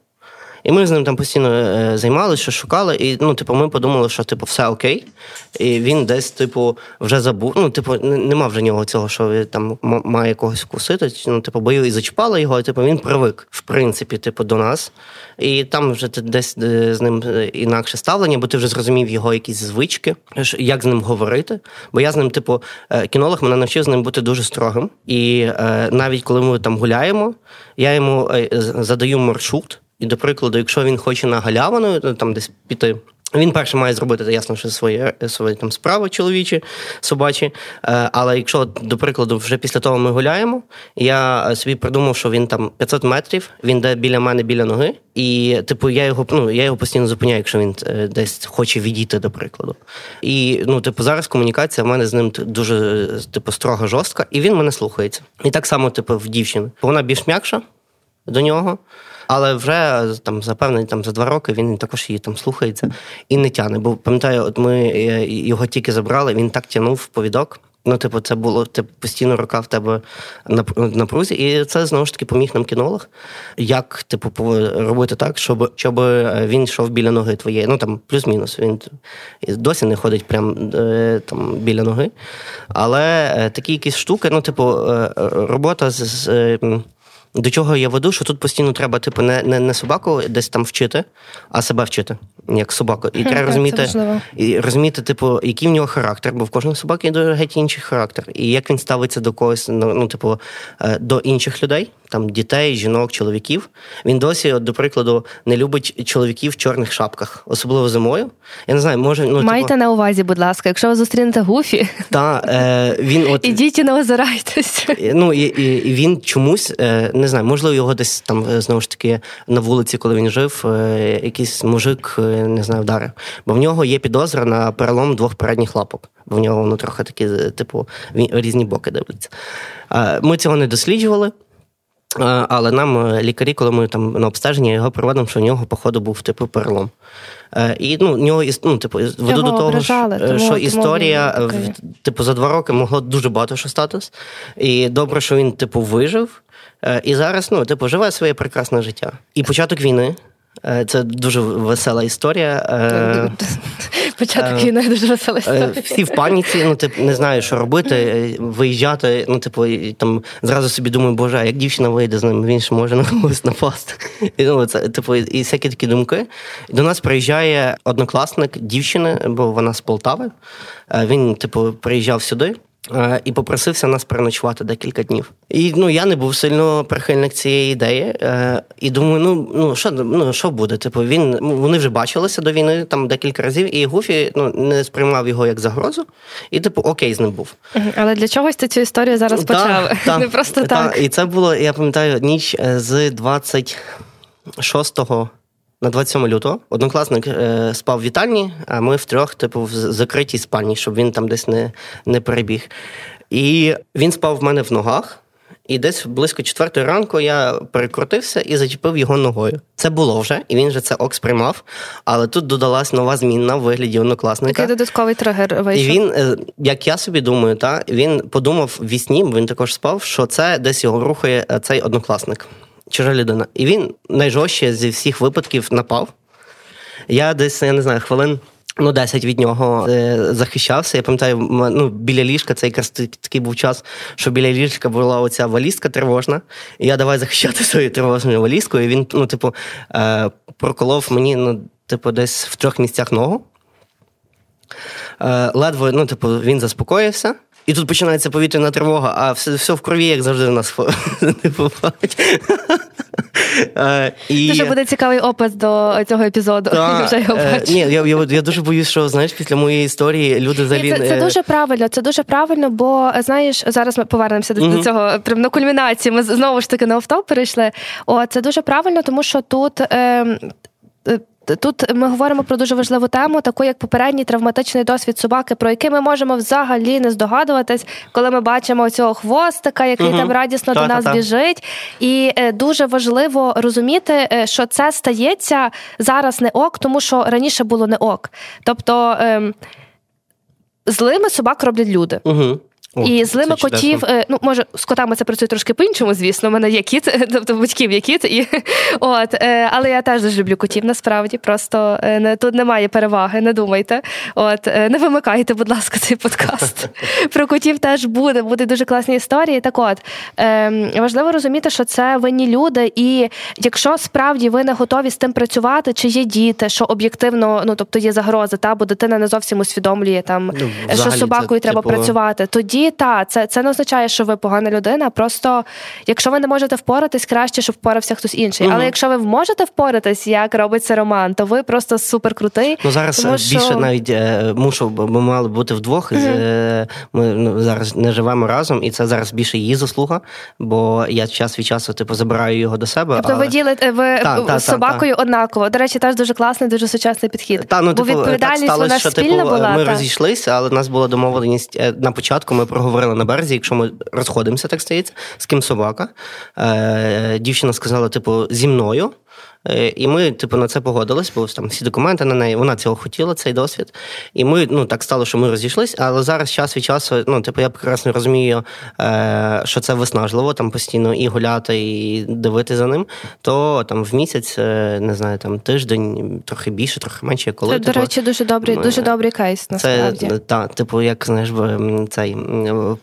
І ми з ним там постійно е, займалися, шукали, і ну, типу, ми подумали, що типу, все окей. І він десь, типу, вже забув. Ну, типу, нема вже нього цього, що він там має когось вкусити. Ну, типу, бо і зачіпали його, і типу, він привик, в принципі, типу, до нас. І там вже десь е, з ним е, інакше ставлення, бо ти вже зрозумів його якісь звички, як з ним говорити. Бо я з ним, типу, кінолог мене навчив з ним бути дуже строгим. І навіть коли ми там гуляємо, я йому задаю маршрут. І, до прикладу, якщо він хоче на галявину, там десь піти. Він перше має зробити ясно, що свої свої там справи чоловічі, собачі. Е, але якщо, до прикладу, вже після того ми гуляємо, я собі придумав, що він там 500 метрів, він де біля мене біля ноги, і типу я його ну, я його постійно зупиняю, якщо він е, десь хоче відійти, до прикладу. І ну, типу, зараз комунікація в мене з ним дуже типу строга жорстка, і він мене слухається. І так само, типу, в дівчини. Вона більш м'якша до нього. Але вже там за певний там за два роки він також її там слухається і не тяне. Бо пам'ятаю, от ми е, його тільки забрали, він так тянув повідок. Ну, типу, це було типу, постійно рука в тебе на на прузі, і це знову ж таки поміг нам кінолог. Як, типу, робити так, щоб щоб він йшов біля ноги твоєї. Ну там плюс-мінус. Він досі не ходить прямо е, там біля ноги. Але е, такі якісь штуки, ну, типу, робота з. з до чого я веду, що тут постійно треба, типу, не не, не собаку десь там вчити, а себе вчити, як собаку. І треба розуміти, і розуміти, типу, який в нього характер, бо в кожного собаки є геть інший характер. І як він ставиться до когось, ну, ну типу, е, до інших людей там дітей, жінок, чоловіків. Він досі, от, до прикладу, не любить чоловіків в чорних шапках, особливо зимою. Я не знаю, може ну майте типу... на увазі, будь ласка, якщо ви зустрінете гуфі, та е, він от [LAUGHS] ідіть і не озирайтесь. Ну і, і, і він чомусь е, не знаю, можливо, його десь там е, знову ж таки на вулиці, коли він жив, е, якийсь мужик е, не знаю, вдарив. Бо в нього є підозра на перелом двох передніх лапок. Бо в нього воно трохи такі, типу, різні боки дивляться. Ми цього не досліджували. Але нам лікарі, коли ми там на обстеження його проводимо, що у нього, походу, був типу перелом. І ну, нього ну, типу, веду до того, ображали, що, тому, історія, тому типу, за два роки могло дуже багато що статись. І добре, що він, типу, вижив. Е, і зараз, ну, типу, живе своє прекрасне життя. І початок війни. Це дуже весела історія. [LAUGHS] Початок війни дуже весела історія. Всі в паніці, ну типу, не знаю, що робити, виїжджати. Ну, типу, там зразу собі думаю, боже, як дівчина вийде з ним, він ж може на когось напасти. [LAUGHS] І, ну, це, типу, і всякі такі думки. До нас приїжджає однокласник дівчини, бо вона з Полтави. Він, типу, приїжджав сюди. Е, і попросився нас переночувати декілька днів. І ну я не був сильно прихильник цієї ідеї. Е, і думаю, ну ну що ну що буде? Типу, він вони вже бачилися до війни там декілька разів, і Гуфі ну не сприймав його як загрозу, і типу окей з ним був. Але для чогось ти цю історію зараз почав? Та, [LAUGHS] не просто та, так. І це було, я пам'ятаю, ніч е, з 26 на 27 лютого однокласник е, спав в вітальні, а ми втрьох, типу, в закритій спальні, щоб він там десь не не перебіг. І він спав в мене в ногах. І десь близько четвертої ранку я перекрутився і зачепив його ногою. Це було вже, і він же це ок сприймав. Але тут додалась нова зміна в вигляді однокласника. Такий додатковий тригер вийшов. І він, е, як я собі думаю, та він подумав вісні, бо він також спав, що це десь його рухає е, цей однокласник чужа людина. І він найжорстче зі всіх випадків напав. Я десь, я не знаю, хвилин. Ну, 10 від нього е, захищався. Я пам'ятаю, ну, біля ліжка це якраз такий був час, що біля ліжка була оця валізка тривожна. І я давай захищати [LAUGHS] свою тривожною валізкою. І він, ну, типу, е, проколов мені, ну, типу, десь в трьох місцях ногу. Е, ледве, ну, типу, він заспокоївся. І тут починається повітряна тривога, а все все в крові, як завжди, в нас [LAUGHS] не буває. Е, і... Дуже буде цікавий опис до цього епізоду. Та, вже його е, Ні, я, я я, дуже боюсь, що знаєш, після моєї історії люди взагалі... Це, це дуже правильно, це дуже правильно, бо знаєш, зараз ми повернемося mm-hmm. до цього прям на кульмінації. Ми знову ж таки на офтоп перейшли. О, це дуже правильно, тому що тут. Ем, е, Тут ми говоримо про дуже важливу тему, таку як попередній травматичний досвід собаки, про який ми можемо взагалі не здогадуватись, коли ми бачимо цього хвостика, який угу. там радісно та, до нас та, біжить. І е, дуже важливо розуміти, е, що це стається зараз не ок, тому що раніше було не ок. Тобто е, злими собак роблять люди. Угу. О, і злими котів, чудесно. Е, ну може з котами це працює трошки по-іншому, звісно. У мене є кіт, [LAUGHS] тобто батьків є кіт, і [LAUGHS] от, е, але я теж дуже люблю котів, насправді. Просто е, не тут немає переваги, не думайте. От не вимикайте, будь ласка, цей подкаст. [LAUGHS] Про котів теж буде, будуть дуже класні історії. Так от важливо розуміти, що це винні люди, і якщо справді ви не готові з тим працювати, чи є діти, що об'єктивно, ну тобто є загроза, та бо дитина не зовсім усвідомлює там, ну, що собакою це, треба типу... працювати, тоді та це це не означає, що ви погана людина. Просто якщо ви не можете впоратись, краще, щоб впорався хтось інший. Угу. Але якщо ви можете впоратись, як робиться Роман, то ви просто супер крутий. Ну зараз тому, більше що... навіть е, мушу, бо ми мали бути вдвох. Угу. Ми ну, зараз не живемо разом, і це зараз більше її заслуга, бо я час від часу типу забираю його до себе. Тобто але... ви ділите ви та, та, з собакою та, однаково. До речі, теж дуже класний, дуже сучасний підхід. Та, ну, бо типу, відповідальність так сталося, вона що, спільна типу, була. Ми та. розійшлися, але в нас була домовленість е, на початку. Ми проговорили на березі, якщо ми розходимося, так стається, з ким собака. Е, Дівчина сказала, типу, зі мною. Е, і ми, типу, на це погодились, бо там всі документи на неї, вона цього хотіла, цей досвід. І ми, ну, так стало, що ми розійшлись, але зараз час від часу, ну, типу, я прекрасно розумію, е, що це виснажливо там постійно і гуляти, і дивити за ним. То там в місяць, е, не знаю, там тиждень, трохи більше, трохи менше, коли. Це, типу, до речі, дуже добрий, дуже добрий кейс, насправді. Це, та, типу, як знаєш, цей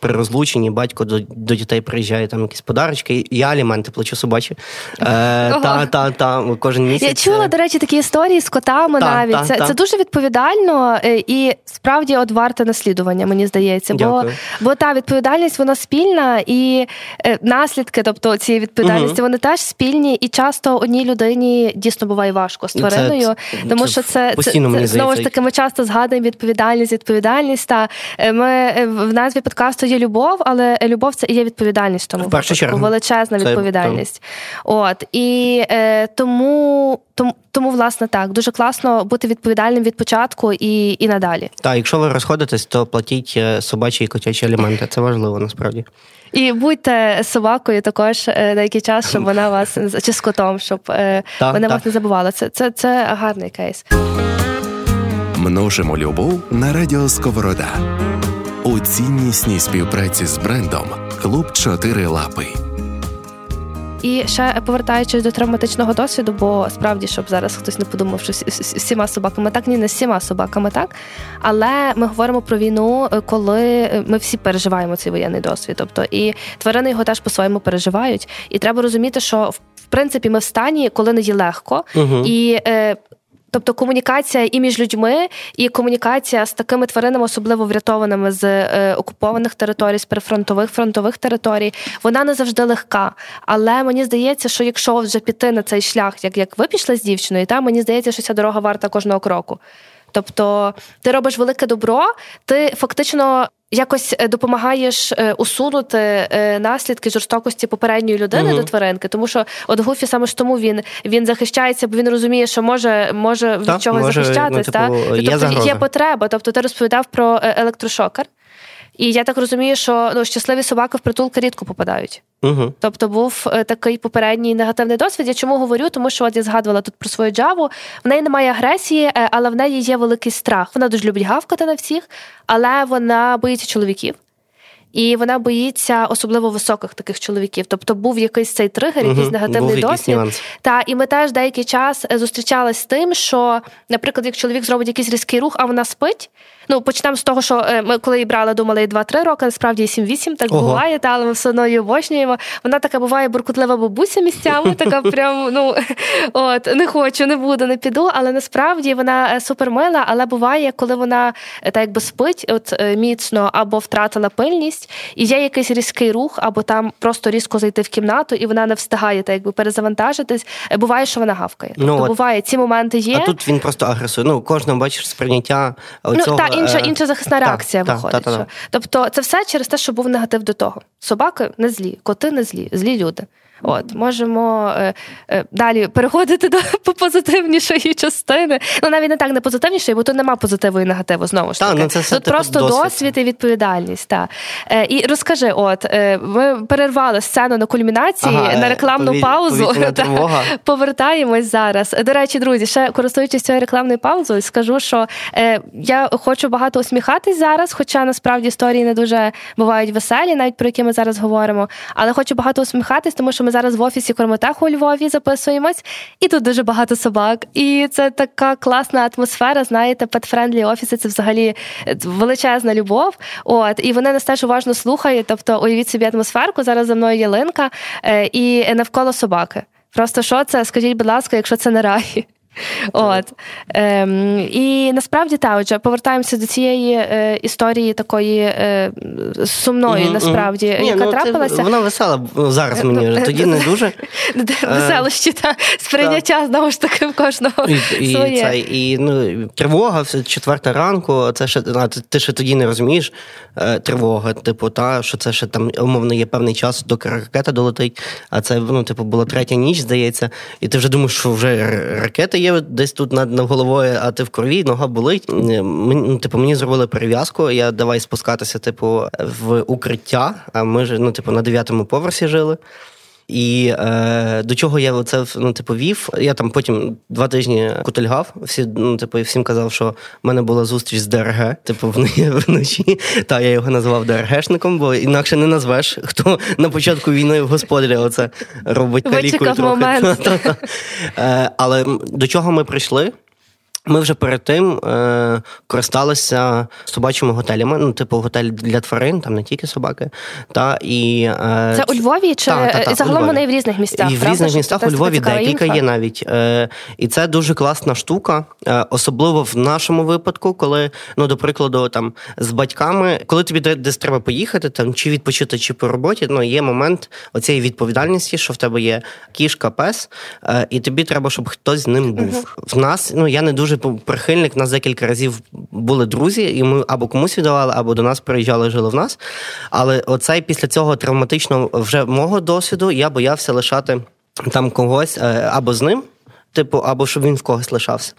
при розлученні батько до до дітей приїжджає там якісь подарочки, я аліменти плачу собачі. Е, та, та, та, кожен місяць. Я чула, до речі, такі історії з котами та, навіть. Та, це та. це дуже відповідально е, і справді от варте наслідування, мені здається. Бо бо та відповідальність вона спільна і е, наслідки, тобто цієї відповідальності, угу. вони теж спільні, і часто одній людині дійсно буває важко з твариною, це, тому це, що це, це, це знову ж таки. Ми часто згадуємо відповідальність, відповідальність. Та е, ми в назві подкасту є любов, але любов це і є відповідальність. Тому випадку, величезна відповідальність. От і е, тому. Тому тому, тому, власне, так дуже класно бути відповідальним від початку і і надалі. Так, якщо ви розходитесь, то платіть е, собачі і котячі аліменти. Це важливо насправді. І будьте собакою також деякий час, щоб вона вас чи з котом, щоб е, так, вона так. вас не забувала. Це, це, Це гарний кейс. Множимо любов на радіо Сковорода. У ціннісній співпраці з брендом Клуб Чотири Лапи. І ще повертаючись до травматичного досвіду, бо справді, щоб зараз хтось не подумав, що всіма собаками так, ні, не всіма собаками так. Але ми говоримо про війну, коли ми всі переживаємо цей воєнний досвід. Тобто і тварини його теж по-своєму переживають. І треба розуміти, що в принципі ми в стані, коли не є легко, угу. і е, Тобто комунікація і між людьми, і комунікація з такими тваринами, особливо врятованими з е, окупованих територій, з прифронтових фронтових територій, вона не завжди легка. Але мені здається, що якщо вже піти на цей шлях, як як ви пішли з дівчиною, та мені здається, що ця дорога варта кожного кроку. Тобто ти робиш велике добро, ти фактично якось е, допомагаєш е, усунути е, наслідки жорстокості попередньої людини uh до тваринки, тому що от Гуфі саме ж тому він він захищається, бо він розуміє, що може може від чогось захищатись. Ну, типу, та? Є тобто є потреба. Тобто ти розповідав про електрошокер. І я так розумію, що ну, щасливі собаки в притулки рідко попадають. Угу. Тобто був е, такий попередній негативний досвід. Я чому говорю? Тому що от я згадувала тут про свою джаву. В неї немає агресії, е, але в неї є великий страх. Вона дуже любить гавкати на всіх, але вона боїться чоловіків. І вона боїться особливо високих таких чоловіків. Тобто був якийсь цей тригер, якийсь угу, негативний досвід. Та і ми теж деякий час е, зустрічалися з тим, що, наприклад, як чоловік зробить якийсь різкий рух, а вона спить. Ну почнемо з того, що ми коли її брали, думали 2-3 роки. Насправді 7-8, так Ого. буває, та але ми все одно її обожнюємо. Вона така буває буркутлива бабуся місцями. Така [LAUGHS] прям ну [LAUGHS] от не хочу, не буду, не піду. Але насправді вона супермила. Але буває, коли вона так якби спить, от міцно або втратила пильність, і є якийсь різкий рух, або там просто різко зайти в кімнату, і вона не встигає так якби перезавантажитись. Буває, що вона гавкає. Ну, тобто, буває, ці моменти є. А тут він просто агресує. Ну, кожного бачиш сприйняття. Оцього, ну, та інша е, інша захисна реакція та, виходить. Та, та, тобто, це все через те, що був негатив до того. Собаки не злі, коти не злі, злі люди. От можемо е, е, далі переходити до [LAUGHS] позитивнішої частини. Ну навіть не так не позитивнішої, бо тут нема позитиву і негативу. Знову ж таки. Та, ну, це все тут просто досвід. досвід і відповідальність. Та. Е, і розкажи, от е, ми перервали сцену на кульмінації ага, на рекламну пові... паузу. [LAUGHS] Та, повертаємось зараз. До речі, друзі, ще користуючись цією рекламною паузою, скажу, що е, я хочу багато усміхатись зараз, хоча насправді історії не дуже бувають веселі, навіть про які ми зараз говоримо. Але хочу багато усміхатись, тому що ми зараз в офісі Кормотеху у Львові записуємось, і тут дуже багато собак. І це така класна атмосфера. Знаєте, pet-friendly офіси це взагалі е, величезна любов. От і вони нас теж уважно слухають. Тобто, уявіть собі атмосферку. Зараз за мною ялинка е, і навколо собаки. Просто що це? Скажіть, будь ласка, якщо це не рай. От. Ем, І насправді так, отже, повертаємося до цієї е, історії такої е, сумної, mm-hmm. насправді, Ні, яка ну, трапилася. Це, вона весела зараз мені вже тоді не дуже. [LAUGHS] Веселощі та сприйняття знову ж таки в кожного. І, своє. Це, і ну, тривога, четверта ранку, це ще ти ще тоді не розумієш е, тривога, типу, та, що це ще там умовно є певний час, доки ракета долетить, а це ну, типу, була третя ніч, здається, і ти вже думаєш, що вже ракета є десь тут над, над головою, а ти в крові, нога болить. Мені, ну, типу, мені зробили перев'язку. Я давай спускатися, типу, в укриття. А ми ж ну, типу, на дев'ятому поверсі жили. І е, до чого я це ну, типу, вів. Я там потім два тижні кутильгав. Всі ну, типу, всім казав, що в мене була зустріч з ДРГ, типу, [LAUGHS] вночі. Та я його назвав ДРГшником, бо інакше не назвеш, хто на початку війни в господаря оце робить калікою трохи. [LAUGHS] Е, але до чого ми прийшли? Ми вже перед тим е, користалися собачими готелями, ну, типу, готель для тварин, там не тільки собаки. Та, і, е, Це у Львові чи та, та, та, загалом вони в різних містах? І в різних містах у Львові декілька є навіть. Е, І це дуже класна штука, е, особливо в нашому випадку, коли, ну, до прикладу, там з батьками, коли тобі десь треба поїхати, там чи відпочити, чи по роботі, ну, є момент оцієї відповідальності, що в тебе є кішка, пес, е, і тобі треба, щоб хтось з ним був. uh В нас, ну я не дуже дуже прихильник. Нас декілька разів були друзі, і ми або комусь віддавали, або до нас приїжджали, жили в нас. Але оцей після цього травматичного вже мого досвіду я боявся лишати там когось е, або з ним. Типу, або щоб він в когось лишався.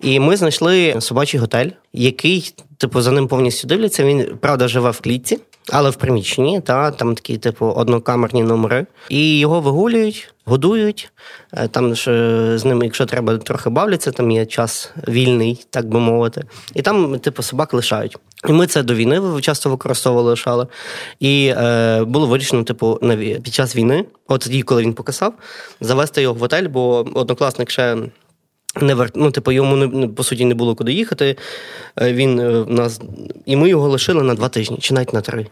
І ми знайшли собачий готель, який, типу, за ним повністю дивляться. Він правда живе в клітці, але в приміщенні, та там такі, типу, однокамерні номери. І його вигулюють, годують. Е, там ж е, з ним, якщо треба, трохи бавляться, там є час вільний, так би мовити. І там, типу, собак лишають. І ми це до війни часто використовували, лишали. І е, було вирішено, типу, під час війни, от тоді, коли він покасав, завести його в готель, бо однокласник ще. Не вер... ну, типу, йому не по суті не було куди їхати. Е, він е, нас і ми його лишили на два тижні, чи навіть на три.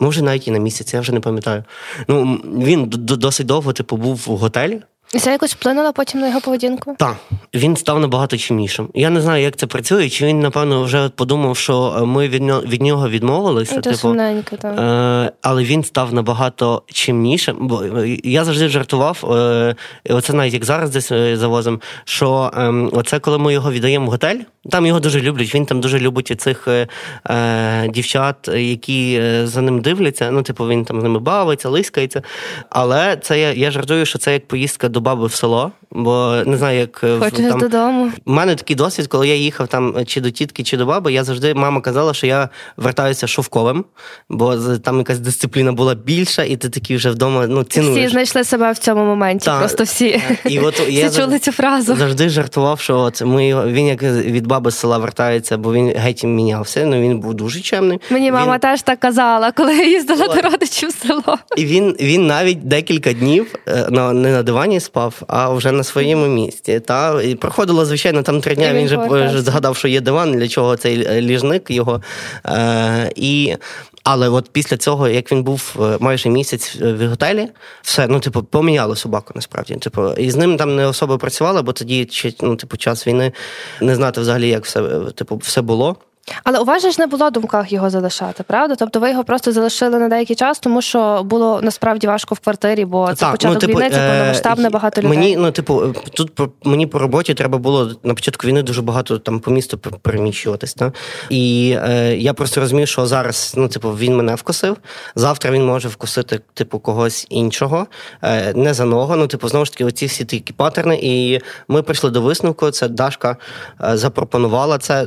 Може, навіть і на місяць, я вже не пам'ятаю. Ну він досить довго типу, був в готелі. І це якось вплинуло потім на його поведінку? Так, він став набагато чимнішим. Я не знаю, як це працює, чи він, напевно, вже подумав, що е, ми від нього від нього відмовилися. Це типу, сумненько, так. Е, Але він став набагато чимнішим. Бо е, я завжди жартував, е, оце навіть як зараз десь завозимо, що е, оце коли ми його віддаємо в готель, там його дуже люблять. Він там дуже любить цих е, дівчат, які за ним дивляться. Ну, типу, він там з ними бавиться, лискається. Але це я, я жартую, що це як поїздка до баби в село, бо не знаю, як е, Хочеш там... додому. У мене такий досвід, коли я їхав там чи до тітки, чи до баби, я завжди мама казала, що я вертаюся шовковим, бо там якась дисципліна була більша, і ти такий вже вдома ну, цінуєш. Всі знайшли себе в цьому моменті. Та. Просто всі і от [LAUGHS] всі я чули цю фразу. Завжди жартував, що от ми він як від баби з села вертається, бо він геть мінявся. Ну він був дуже чемний. Мені він... мама теж так казала, коли я їздила до родичів в село. І він він навіть декілька днів е, на не на дивані спав, а вже на своєму місці. Та і проходило, звичайно, там три дня. Він же згадав, що є диван, для чого цей ліжник його. Е, І але от після цього, як він був е, майже місяць в готелі, все ну, типу, поміняло собаку насправді. Типу, і з ним там не особо працювала, бо тоді ну, типу, час війни не знати взагалі, як все типу, все було. Але у вас же ж не було думках його залишати, правда? Тобто ви його просто залишили на деякий час, тому що було насправді важко в квартирі, бо це так, початок ну, типу, війни, це повномасштабне е, багато людей. Мені ну, типу, тут мені по роботі треба було на початку війни дуже багато там по місту переміщуватись. Та? І е, я просто розумію, що зараз ну, типу, він мене вкусив. Завтра він може вкусити типу, когось іншого, е, не за ногу. Ну, типу, знову ж таки, оці всі такі патерни. І ми прийшли до висновку. Це Дашка е, запропонувала це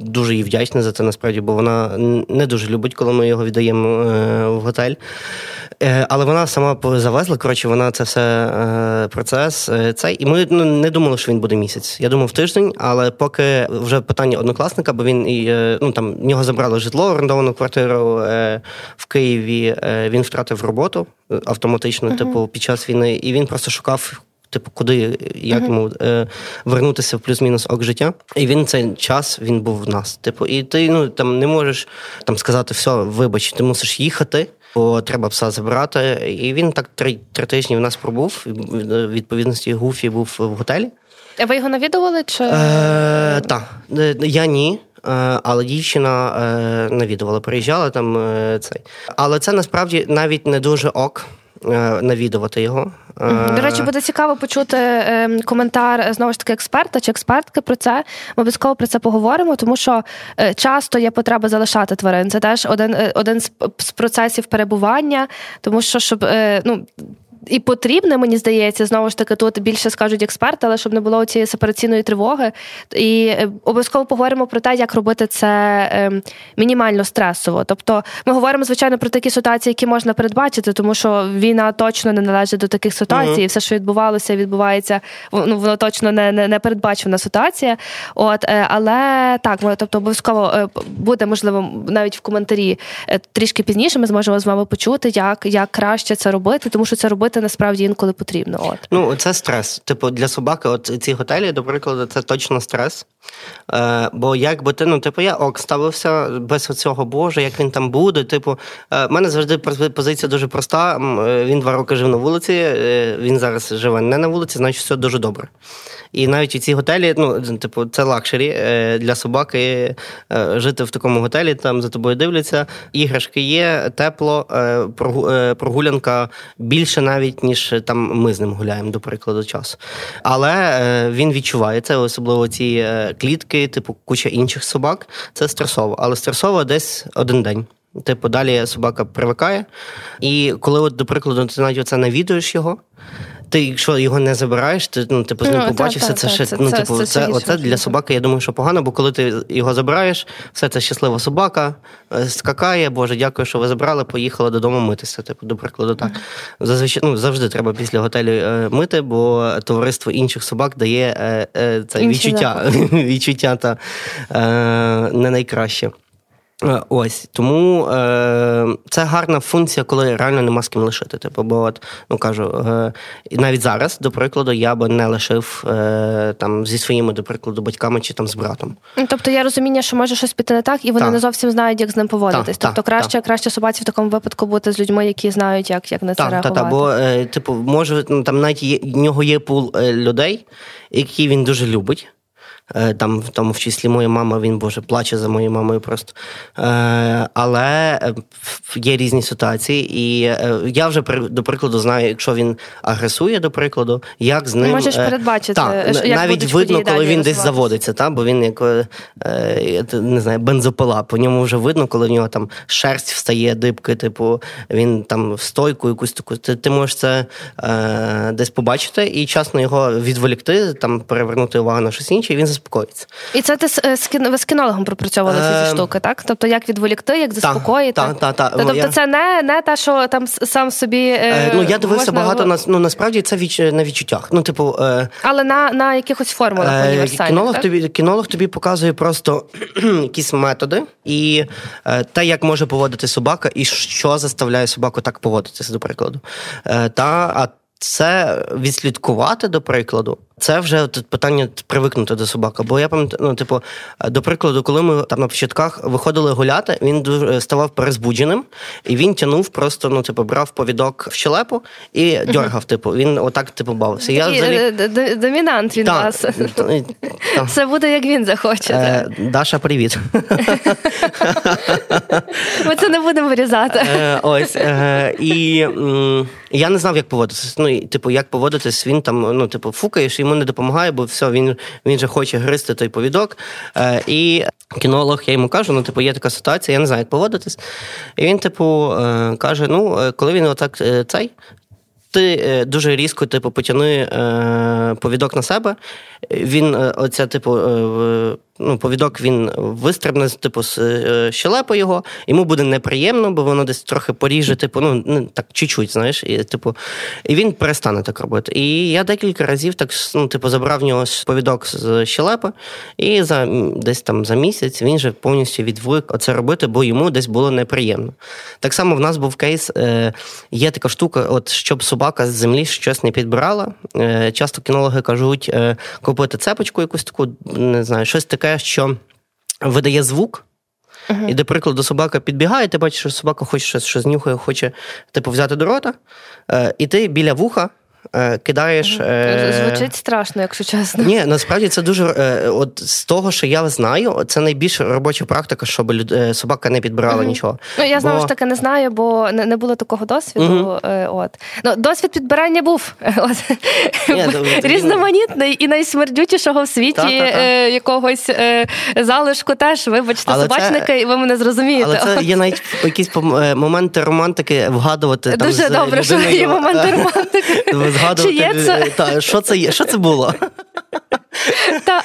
дуже їй вдячна за це насправді, бо вона не дуже любить, коли ми його віддаємо е, в готель. Е, але вона сама завезла. Коротше, вона це все е, процес. Цей. І ми ну, не думали, що він буде місяць. Я думав тиждень, але поки вже питання однокласника, бо він і ну там в нього забрали житло, орендовану квартиру в Києві. Він втратив роботу автоматично, uh-huh. типу, під час війни, і він просто шукав типу, куди як йому е, вернутися в плюс-мінус ок життя. І він цей час він був в нас. Типу, і ти ну там не можеш там сказати, все, вибач, ти мусиш їхати. Бо треба пса забирати. І він так три три тижні в нас пробув. Відповідності Гуфі був в готелі. А ви його навідували? чи? Е, Так, е, я ні. Е, але дівчина е, навідувала, приїжджала там цей. Але це насправді навіть не дуже ок. Е, навідувати його. До речі, буде цікаво почути ем, коментар е, знову ж таки експерта чи експертки про це. Ми обов'язково про це поговоримо, тому що е, часто є потреба залишати тварин. Це теж один один з процесів перебування, тому що щоб ну і потрібне, мені здається, знову ж таки, тут більше скажуть експерти, але щоб не було цієї сепараційної тривоги. І е, обов'язково поговоримо про те, як робити це ем, мінімально стресово. Тобто, ми говоримо, звичайно, про такі ситуації, які можна передбачити, тому що війна точно не належить до таких ситуацій, mm-hmm. і все, що відбувалося, відбувається, ну воно точно не не, не передбачена ситуація. От, е, але так, ми тобто обов'язково е, буде можливо навіть в коментарі трішки пізніше. Ми зможемо з вами почути, як, як краще це робити, тому що це робити робити насправді інколи потрібно. От ну це стрес. Типу для собаки, от ці готелі, до прикладу, це точно стрес. Е, Бо як би ти, ну типу, я ок ставився без цього Боже, як він там буде. Типу, е, мене завжди позиція дуже проста. Е, він два роки жив на вулиці, е, він зараз живе не на вулиці, значить все дуже добре. І навіть у ці готелі, ну, типу, це luxury е, для собаки е, жити в такому готелі, там за тобою дивляться. Іграшки є, тепло, е, прогулянка більше навіть, ніж там ми з ним гуляємо, до прикладу, часу. Але він відчуває це, особливо ці клітки, типу куча інших собак. Це стресово, але стресово десь один день. Типу, далі собака привикає. І коли, от, до прикладу, ти навіть оце навідуєш його, ти, якщо його не забираєш, ти ну, типу, з ним ну, побачився, та, та, це ще ну, це, типу, це, це, оце для собаки, я думаю, що погано, бо коли ти його забираєш, все це щаслива собака, е, скакає, Боже, дякую, що ви забрали, поїхала додому митися. Типу, до прикладу, так. Зазвичай ну, завжди треба після готелю е, мити, бо товариство інших собак дає е, це відчуття, [LAUGHS] відчуття та не найкраще. Е, ось тому е, це гарна функція, коли реально нема з ким лишити. Типу, бо от ну кажу, е, навіть зараз, до прикладу, я би не лишив е, там зі своїми, до прикладу, батьками чи там з братом. Ну, тобто є розуміння, що може щось піти не так, і вони так. не зовсім знають, як з ним поводитись. Так, тобто, краще так. краще собаці в такому випадку бути з людьми, які знають, як як на це реагувати. Так, бо е, типу, може ну, там навіть є в нього є пул е, людей, які він дуже любить. Е, там в тому в числі моя мама, він Боже плаче за моєю мамою просто. Е, але е, є різні ситуації, і я вже до прикладу знаю, якщо він агресує, до прикладу, як з ним можеш передбачити та, як навіть видно, коли він десь заводиться, та, бо він як не знаю, бензопила. По ньому вже видно, коли в нього там шерсть встає, дибки, типу він там в стойку якусь таку. Ти, ти можеш це е, десь побачити і часно його відволікти, там перевернути увагу на щось інше. і він заспокоїться. І це ти е, з ви з кінологом пропрацьовували ці ці ем, штуки, так? Тобто як відволікти, як заспокоїти? Так, так, так. Тобто я... це не не те, що там сам собі. Е, ну я дивився можна... багато на ну насправді це відч... на відчуттях. Ну, типу, е... але на на якихось формулах е... універсальних, Кінолог так? тобі кінолог тобі показує просто [CLEARS THROAT] якісь методи і е, те, як може поводити собака, і що заставляє собаку так поводитися, до прикладу. Е, та а це відслідкувати до прикладу. Це вже тут питання привикнути до собаки. Бо я пам'ятаю, ну, типу, до прикладу, коли ми там на початках виходили гуляти, він дуже ставав перезбудженим, і він тягнув просто, ну, типу, брав повідок в щелепу і дьоргав. Типу, він отак типу бавився. Я взагалі... Е, домінант він та, вас. Та, та. Все буде як він захоче. Е, Даша, привіт. Ми це не будемо вирізати. Е, ось. Е, і я не знав, як поводитися. Ну, типу, як поводитись, він там, ну, типу, фукаєш, йому не допомагає, бо все, він він же хоче гризти той повідок. Е, І кінолог, я йому кажу, ну, типу, є така ситуація, я не знаю, як поводитись. І він, типу, е, каже: ну, е, коли він отак е, цей. Ти дуже різко, типу, потяни е, повідок на себе. Він, оця, типу, е, ну, повідок він вистрибне типу, з е, щелепи його, йому буде неприємно, бо воно десь трохи поріже, типу, ну, так чуть-чуть, знаєш, і типу, і він перестане так робити. І я декілька разів так ну, типу, забрав в нього повідок з щелепи, і за десь там за місяць він же повністю відвик оце робити, бо йому десь було неприємно. Так само в нас був кейс, е, є така штука, от щоб собака з землі щось не підбирала. Е, часто кінологи кажуть, е, купити цепочку якусь таку, не знаю, щось таке що видає звук. Uh-huh. І, до прикладу, собака підбігає, ти бачиш, що собака хоче щось, щось знюхає, хоче типу, взяти до рота, е, і ти біля вуха кидаєш. Е, звучить страшно, якщо чесно. Ні, насправді це дуже е, от з того, що я знаю, це найбільш робоча практика, щоб собака не підбирала mm-hmm. нічого. Ну я знову бо... ж таки не знаю, бо не, було такого досвіду. Mm-hmm. От ну досвід підбирання був [LAUGHS] от. Ні, різноманітний і найсмердючішого в світі та, якогось залишку. Теж вибачте, Але собачники, це... і ви мене зрозумієте. Але це є навіть якісь моменти романтики вгадувати. Дуже там, добре, що є моменти романтики [LAUGHS] згадувати, Чи є це? Та, що це є? Що це було? Та,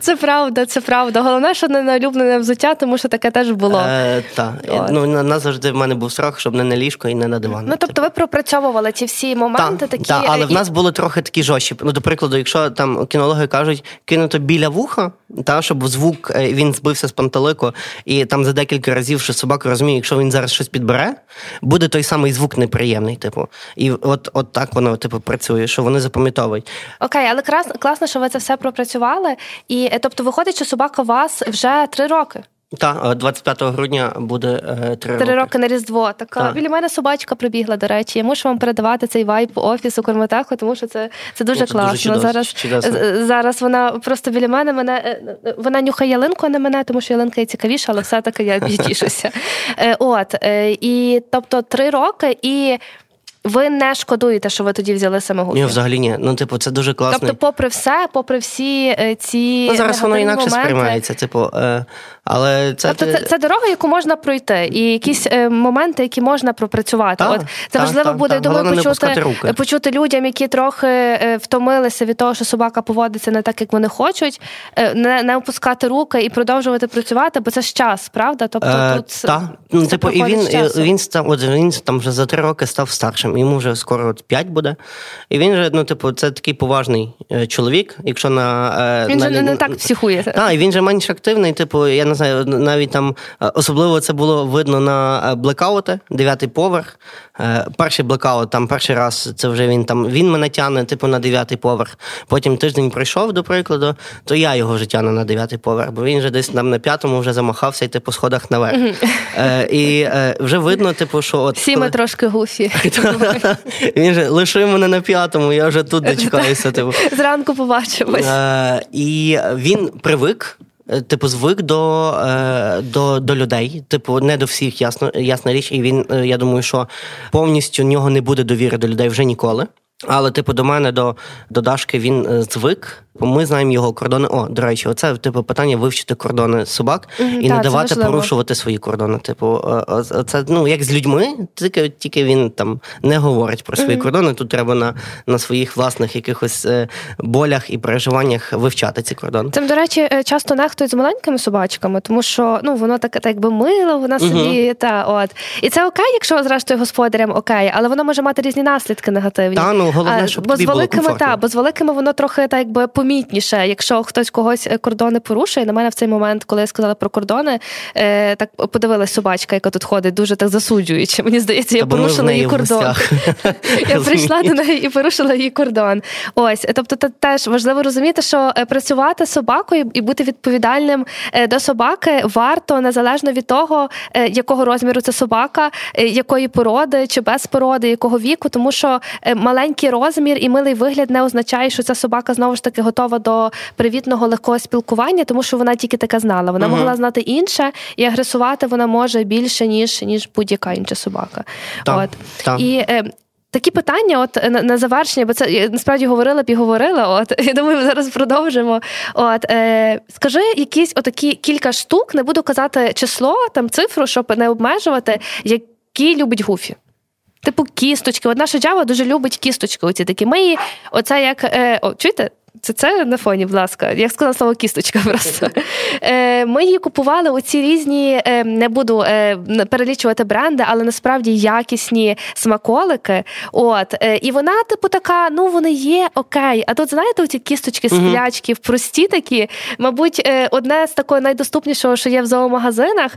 Це правда, це правда. Головне, що не улюблене взуття, тому що таке теж було. Е, Так. Ну, на завжди в мене був страх, щоб не на ліжко і не на диван. Ну, тобто ви пропрацьовували ці всі моменти, та, такі. Так, але в нас були трохи такі жорсткі. Ну, до прикладу, якщо там кінологи кажуть, кинути біля вуха, та, щоб звук е, він збився з пантелику, і там за декілька разів, що собака розуміє, якщо він зараз щось підбере, буде той самий звук неприємний. Типу. І от от так воно типу, працює, що вони запам'ятовують. Окей, але класно, що ви це все пропрацювали. І е, тобто, виходить, що собака у вас вже три роки. Так, 25 грудня буде е, три роки. Три роки на Різдво. Така так. біля мене собачка прибігла, до речі. Я мушу вам передавати цей вайб офісу Кормотеху, тому що це це дуже це класно. Дуже чудос, зараз чудосно. зараз вона просто біля мене мене вона нюхає ялинку, а не мене, тому що ялинка є цікавіша, але все-таки я [LAUGHS] тішуся. От і тобто три роки і. Ви не шкодуєте, що ви тоді взяли самогубство? Ні, взагалі ні. Ну, типу, це дуже класно. Тобто, попри все, попри всі е, ці ну, зараз воно інакше моменти, сприймається. Типу, е, але це тобто це, це дорога, яку можна пройти, і якісь е, моменти, які можна пропрацювати. Та, От це та, важливо та, буде думаю, почути почути людям, які трохи е, втомилися від того, що собака поводиться не так, як вони хочуть, е, не не опускати руки і продовжувати працювати, бо це ж час, правда? Тобто е, тут та. Ну, типу, і він він став от він там вже за три роки став старшим. Йому вже скоро от п'ять буде. І він же, ну, типу, це такий поважний чоловік. Якщо на він на, же не, не так психує. Так, і він же менш активний, типу, я знаю, навіть там е, особливо це було видно на е, блекаути, дев'ятий поверх. Е, перший блекаут, там перший раз це вже він там він мене тягне, типу, на дев'ятий поверх. Потім тиждень пройшов, до прикладу, то я його вже тягну на дев'ятий поверх, бо він вже десь там на п'ятому вже замахався йти по сходах наверх. Mm-hmm. І вже видно, типу, що от. Всі коли... ми трошки гуфі. [LAUGHS] Він же лишив мене на п'ятому, я вже тут дочекаюся. Типу. Зранку побачимось. І він привик. Е, типу, звик до е, до, до людей. Типу, не до всіх, ясно, ясна річ, і він, е, я думаю, що повністю в нього не буде довіри до людей вже ніколи. Але, типу, до мене, до до Дашки, він звик. Ми знаємо його кордони. О, до речі, оце типу питання вивчити кордони собак і та, не давати порушувати свої кордони. Типу, це ну як з людьми, тільки тільки він там не говорить про свої кордони. Тут треба на на своїх власних якихось е, болях і переживаннях вивчати ці кордони. Цим, до речі, е, часто нехтують з маленькими собачками, тому що ну воно таке, так би мило, вона собі mm-hmm. та от. І це окей, якщо зрештою господарям окей, але воно може мати різні наслідки негативні. Та, ну, Ну, головне, щоб бо тобі з великими було та, бо з великими воно трохи так якби помітніше. Якщо хтось когось е, кордони порушує, на мене в цей момент, коли я сказала про кордони, е, так подивилась собачка, яка тут ходить, дуже так засуджуючи. Мені здається, я Та, порушила її кордон. [LAUGHS] Я прийшла до неї і порушила її кордон. Ось, тобто, теж важливо розуміти, що е, працювати з собакою і бути відповідальним е, до собаки варто незалежно від того, якого розміру це собака, якої породи чи без породи, якого віку, тому що маленький розмір і милий вигляд не означає, що ця собака знову ж таки готова до привітного легкого спілкування, тому що вона тільки таке знала. Вона uh могла знати інше, і агресувати вона може більше ніж ніж будь-яка інша собака. Так, От так. і. Е, Такі питання, от на, на завершення, бо це насправді говорила б і говорила. От [LAUGHS] я думаю, зараз продовжимо. От е, скажи якісь отакі кілька штук, не буду казати число, там цифру, щоб не обмежувати, які любить Гуфі. Типу кісточки. Одна шаджава дуже любить кісточки. Оці такі. Ми її, оце як е, о, чуєте? Це це на фоні, будь ласка. Я сказала слово кісточка [LAUGHS] просто. Е, Ми її купували оці різні, е, не буду е, перелічувати бренди, але насправді якісні смаколики. От, е, І вона, типу, така: ну вони є окей. А тут, знаєте, оці кісточки, сплячки, прості такі, мабуть, е, одне з такого найдоступнішого, що є в зоомагазинах.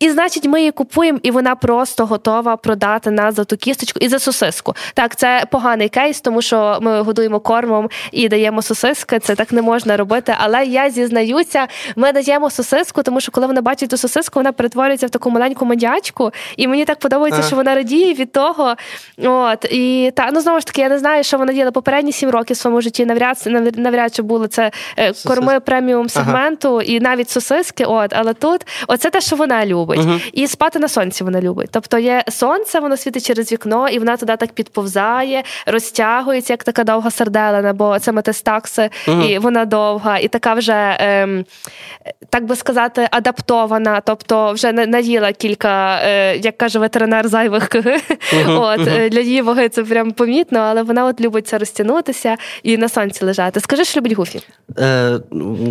І значить, ми її купуємо, і вона просто готова продати нас за ту кісточку і за сосиску. Так, це поганий кейс, тому що ми годуємо кормом і даємо сосиски. Це так не можна робити. Але я зізнаюся, ми даємо сосиску, тому що коли вона бачить ту сосиску, вона перетворюється в таку маленьку мадячку. І мені так подобається, а. що вона радіє від того. От і та ну знову ж таки, я не знаю, що вона діяла попередні сім років в своєму житті. Навряд навряд чи були це е, корми преміум сегменту ага. і навіть сосиски. От, але тут оце те, що вона любить любить. uh І спати на сонці вона любить. Тобто є сонце, воно світить через вікно, і вона туди так підповзає, розтягується, як така довга серделина, бо це метестакси, uh і вона довга, і така вже, ем, так би сказати, адаптована. Тобто вже наїла кілька, е, як каже ветеринар, зайвих [LAUGHS] КГ. uh От, е, Для її ваги це прям помітно, але вона от любить це розтягнутися і на сонці лежати. Скажи, що любить Гуфі? Е,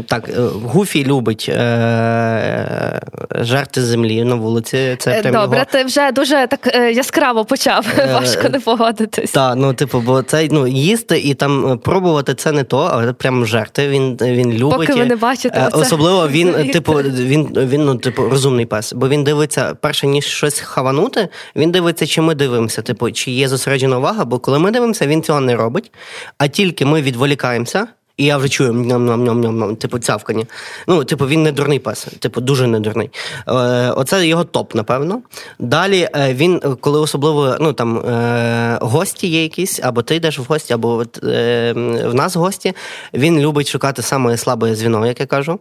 Так, е, Гуфі любить е, жарти землі землі на вулиці. Це е, прям Добре, його... ти вже дуже так е, яскраво почав. Е, [LAUGHS] Важко не погодитись. Так, ну типу, бо це ну їсти і там пробувати це не то, але прям жерти. Він він любить. Поки ви не бачите. Особливо він, [LAUGHS] типу, він він ну, типу, розумний пес, бо він дивиться, перше ніж щось хаванути, він дивиться, чи ми дивимося, типу, чи є зосереджена увага, бо коли ми дивимося, він цього не робить. А тільки ми відволікаємося. І я вже чую ням-ням-ням-ням, типу цявкання. Ну, типу, він не дурний пес, типу, дуже не дурний. Е, Оце його топ, напевно. Далі е, він, коли особливо ну, там, е, гості є якісь, або ти йдеш в гості, або е, в нас гості, він любить шукати саме слабе звіно, як я кажу,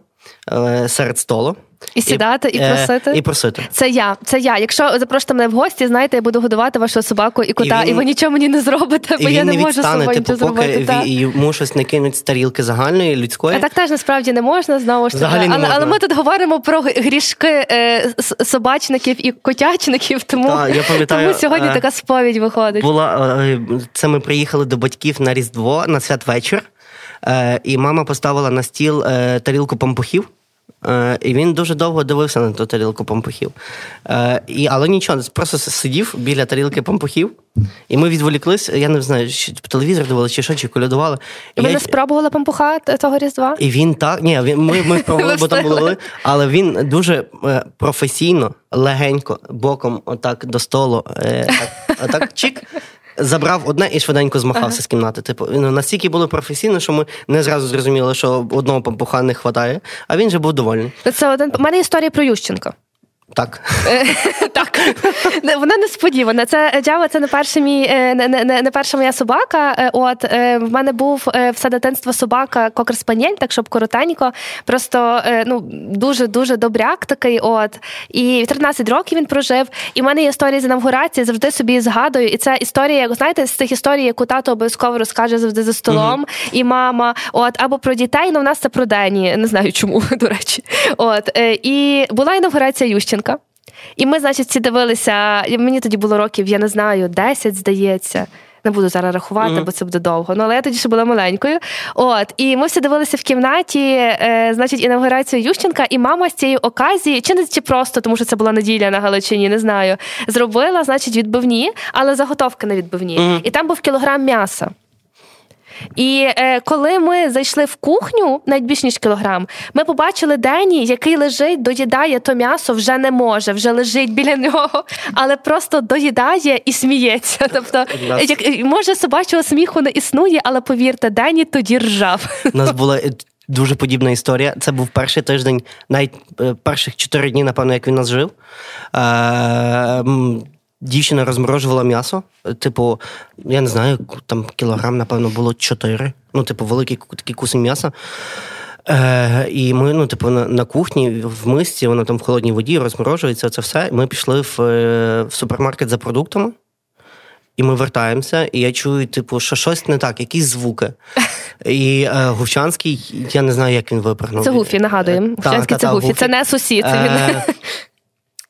серед столу. І сідати, і, і е, просити. І просити. Це я. Це я. Якщо запрошуєте мене в гості, знаєте, я буду годувати вашу собаку і кота, і, він, і ви нічого мені не зробите, бо я не, не можу собою типу, зробити. Поки йому щось не кинуть з тарілки загальної, людської. А так теж насправді не можна, знову ж таки. Але, можна. але ми тут говоримо про грішки е, собачників і котячників, тому Та, я [LAUGHS] пам'ятаю, тому сьогодні е, така сповідь виходить. Була е, Це ми приїхали до батьків на Різдво на святвечір, е, і мама поставила на стіл е, тарілку пампухів. Е, і він дуже довго дивився на ту тарілку пампухів. Е, і, Але нічого, просто сидів біля тарілки пампухів, і ми відволіклись. Я не знаю, чи телевізор дивили, чи що, чи колядували. І ви не спробували пампуха того різдва? І він так. Ні, він, ми ми [LAUGHS] спробували, бо там були, але він дуже професійно, легенько, боком, отак до столу, так, отак чик забрав одне і швиденько змахався ага. з кімнати. Типу, ну, настільки було професійно, що ми не зразу зрозуміли, що одного пампуха не вистачає, а він же був довольний. Це один У мене історія про Ющенка. Так. Е, [LAUGHS] так. Вона несподівана. Це Джава, це не перша мій, е, не, не, не перша моя собака. Е, от в мене був все дитинство собака кокер спаніель, так щоб коротенько. Просто ну дуже дуже добряк такий. От і 13 років він прожив. І в мене є історія з інавгурації, завжди собі згадую. І це історія, як знаєте, з тих історій, яку тато обов'язково розкаже завжди за столом, uh і мама. От або про дітей. Ну в нас це про Дені. Не знаю чому, [LAUGHS] до речі. От і була інавгурація Ющенка. І ми, значить, всі дивилися. Мені тоді було років, я не знаю, 10, здається. Не буду зараз рахувати, mm-hmm. бо це буде довго. Ну але я тоді ще була маленькою. От і ми всі дивилися в кімнаті, е, значить, інаугурацію Ющенка, і мама з цієї оказії, чи не чи просто, тому що це була неділя на Галичині, не знаю. Зробила, значить, відбивні, але заготовки на відбивні. Mm-hmm. І там був кілограм м'яса. І е, коли ми зайшли в кухню, навіть більш ніж кілограм, ми побачили Дені, який лежить, доїдає то м'ясо, вже не може, вже лежить біля нього, але просто доїдає і сміється. Тобто, як може собачого сміху не існує, але повірте, Дені тоді ржав. У нас була е, дуже подібна історія. Це був перший тиждень, навіть е, перших чотири дні, напевно, як він нас жив. Е, Дівчина розморожувала м'ясо. Типу, я не знаю, там кілограм, напевно, було чотири. Ну, типу, великий такий кусень м'яса. Е, І ми, ну, типу, на на кухні в мисці, воно там в холодній воді розморожується, це все. Ми пішли в, е, в супермаркет за продуктами, і ми вертаємося, і я чую, типу, що щось не так, якісь звуки. [LAUGHS] І е, Гувчанський, я не знаю, як він випрыгнув. Це Гуфі, нагадуємо. Гувчанський це Гуфі. Це не сусід. Це він. Е,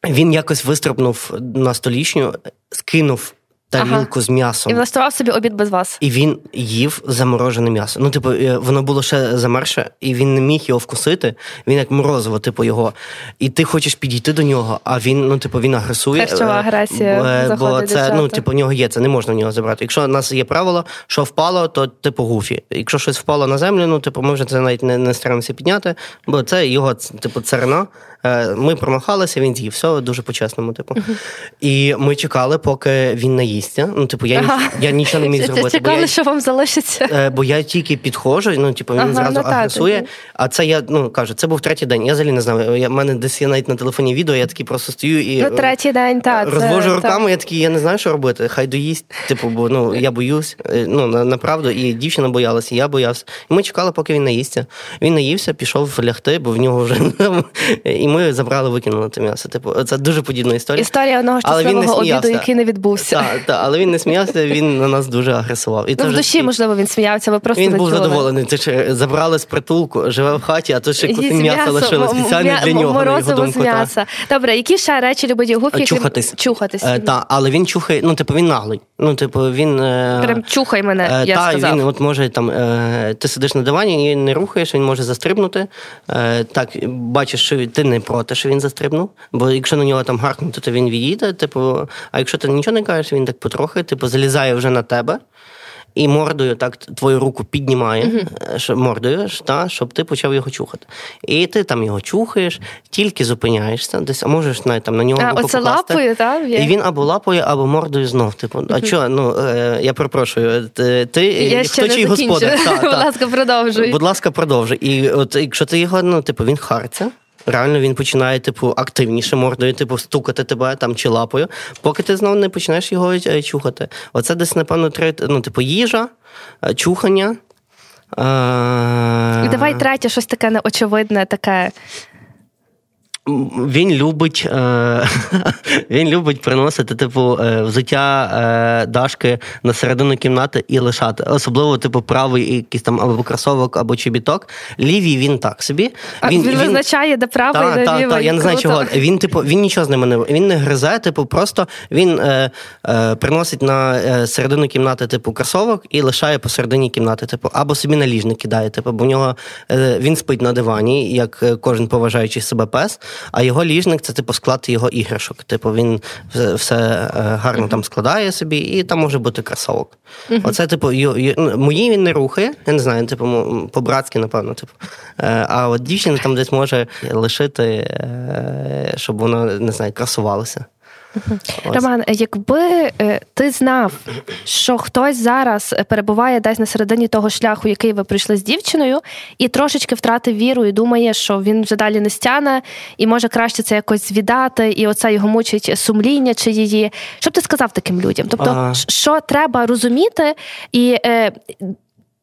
він якось вистрибнув на столічню, скинув тарілку ага. з м'ясом. І влаштував собі обід без вас. І він їв заморожене м'ясо. Ну, типу, е, воно було ще замерше, і він не міг його вкусити. Він як морозиво, типу, його. І ти хочеш підійти до нього, а він, ну, типу, він агресує. Харчова е, агресія. Бо це, ну, типу, в нього є, це не можна в нього забрати. Якщо у нас є правило, що впало, то типу гуфі. Якщо щось впало на землю, ну, типу, ми вже це навіть не, не стараємося підняти, бо це його, типу, царина. Е, ми промахалися, він з'їв. Все дуже по-чесному, типу. Uh-huh. І ми чекали, поки він наїсться. Ну, типу, я ага. я нічого не міг зробити. Чекали, що вам залишиться. Е, бо я тільки підходжу, ну, типу, він ага, зразу ну, агресує. А це я ну кажу, це був третій день. Я взагалі не знав. Я в мене десь є навіть на телефоні відео, я такий просто стою і ну, третій день, так. розвожу руками. Так. Я такий, я не знаю, що робити. Хай доїсть. Типу, бо ну я боюсь. Е, ну направду, і дівчина боялася, і я боявся. І ми чекали, поки він наїсться. Він наївся, пішов лягти, бо в нього вже і ми забрали викинули те м'ясо. Типу, це дуже подібна історія. Історія одного щасливого обіду, який не відбувся. Так, та, але він не сміявся, він на нас дуже агресував. І ну, в душі, і... можливо, він сміявся, ви просто Він був чули. задоволений. Ти ж забрали з притулку, живе в хаті, а то ще кусень м'яса лишили спеціально для нього. Морозиво на його думку, м'яса. Добре, які ще речі любить Гуф? Чухатись. Чухатись. Е, та, але він чухає, ну, типу, він наглий. Ну, типу, він... Е... Прям чухай мене, е, я та, сказав. він от може там, е... ти сидиш на дивані і не рухаєш, він може застрибнути. Е, так, бачиш, що ти не проти, що він застрибнув, бо якщо на нього там гаркнути, то він відійде. Типу, а якщо ти нічого не кажеш, він так потрохи, типу, залізає вже на тебе. І мордою так твою руку піднімає, uh-huh. мордою, та, щоб ти почав його чухати. І ти там його чухаєш, тільки зупиняєшся, десь, а можеш навіть там на нього а, руку оце покласти. лапою, так? І він або лапою, або мордою знов. Типу, uh-huh. а що, ну, е, я перепрошую, ти, я хто чий господар? [LAUGHS] Та, Будь ласка, продовжуй. Будь ласка, продовжуй. І от якщо ти його, ну, типу, він харця, реально він починає, типу, активніше мордою, типу, стукати тебе там чи лапою, поки ти знову не починаєш його е, чухати. Оце десь, напевно, три, ну, типу, їжа, е, чухання. І давай третє, щось таке неочевидне, таке він любить е, [LAUGHS] він любить приносити типу е, взуття е, дашки на середину кімнати і лишати. Особливо, типу, правий якийсь там або кросовок, або чобіток. Лівій він так собі. А він, він визначає, де правий, та, де та, лівий. Та, я не знаю, чого. Він, типу, він нічого з ними не він не гризе, типу, просто він е, е, приносить на середину кімнати, типу, кросовок і лишає посередині кімнати, типу, або собі на ліжник кидає. Типу, бо в нього е, він спить на дивані, як кожен поважаючий себе пес. А його ліжник це типу склад його іграшок. Типу він все е, гарно там складає собі, і там може бути кросовок. Uh-huh. Оце, типу, ю, ю, мої він не рухає, я не знаю, типу, по-братськи, напевно. Типу. Е, а от дівчина там десь може лишити, е, щоб вона не знаю, красувалася. Роман, якби е, ти знав, що хтось зараз перебуває десь на середині того шляху, який ви прийшли з дівчиною, і трошечки втратив віру, і думає, що він вже далі не стяне, і може краще це якось віддати, і оце його мучить сумління чи її. Що б ти сказав таким людям? Тобто, ага. що треба розуміти і.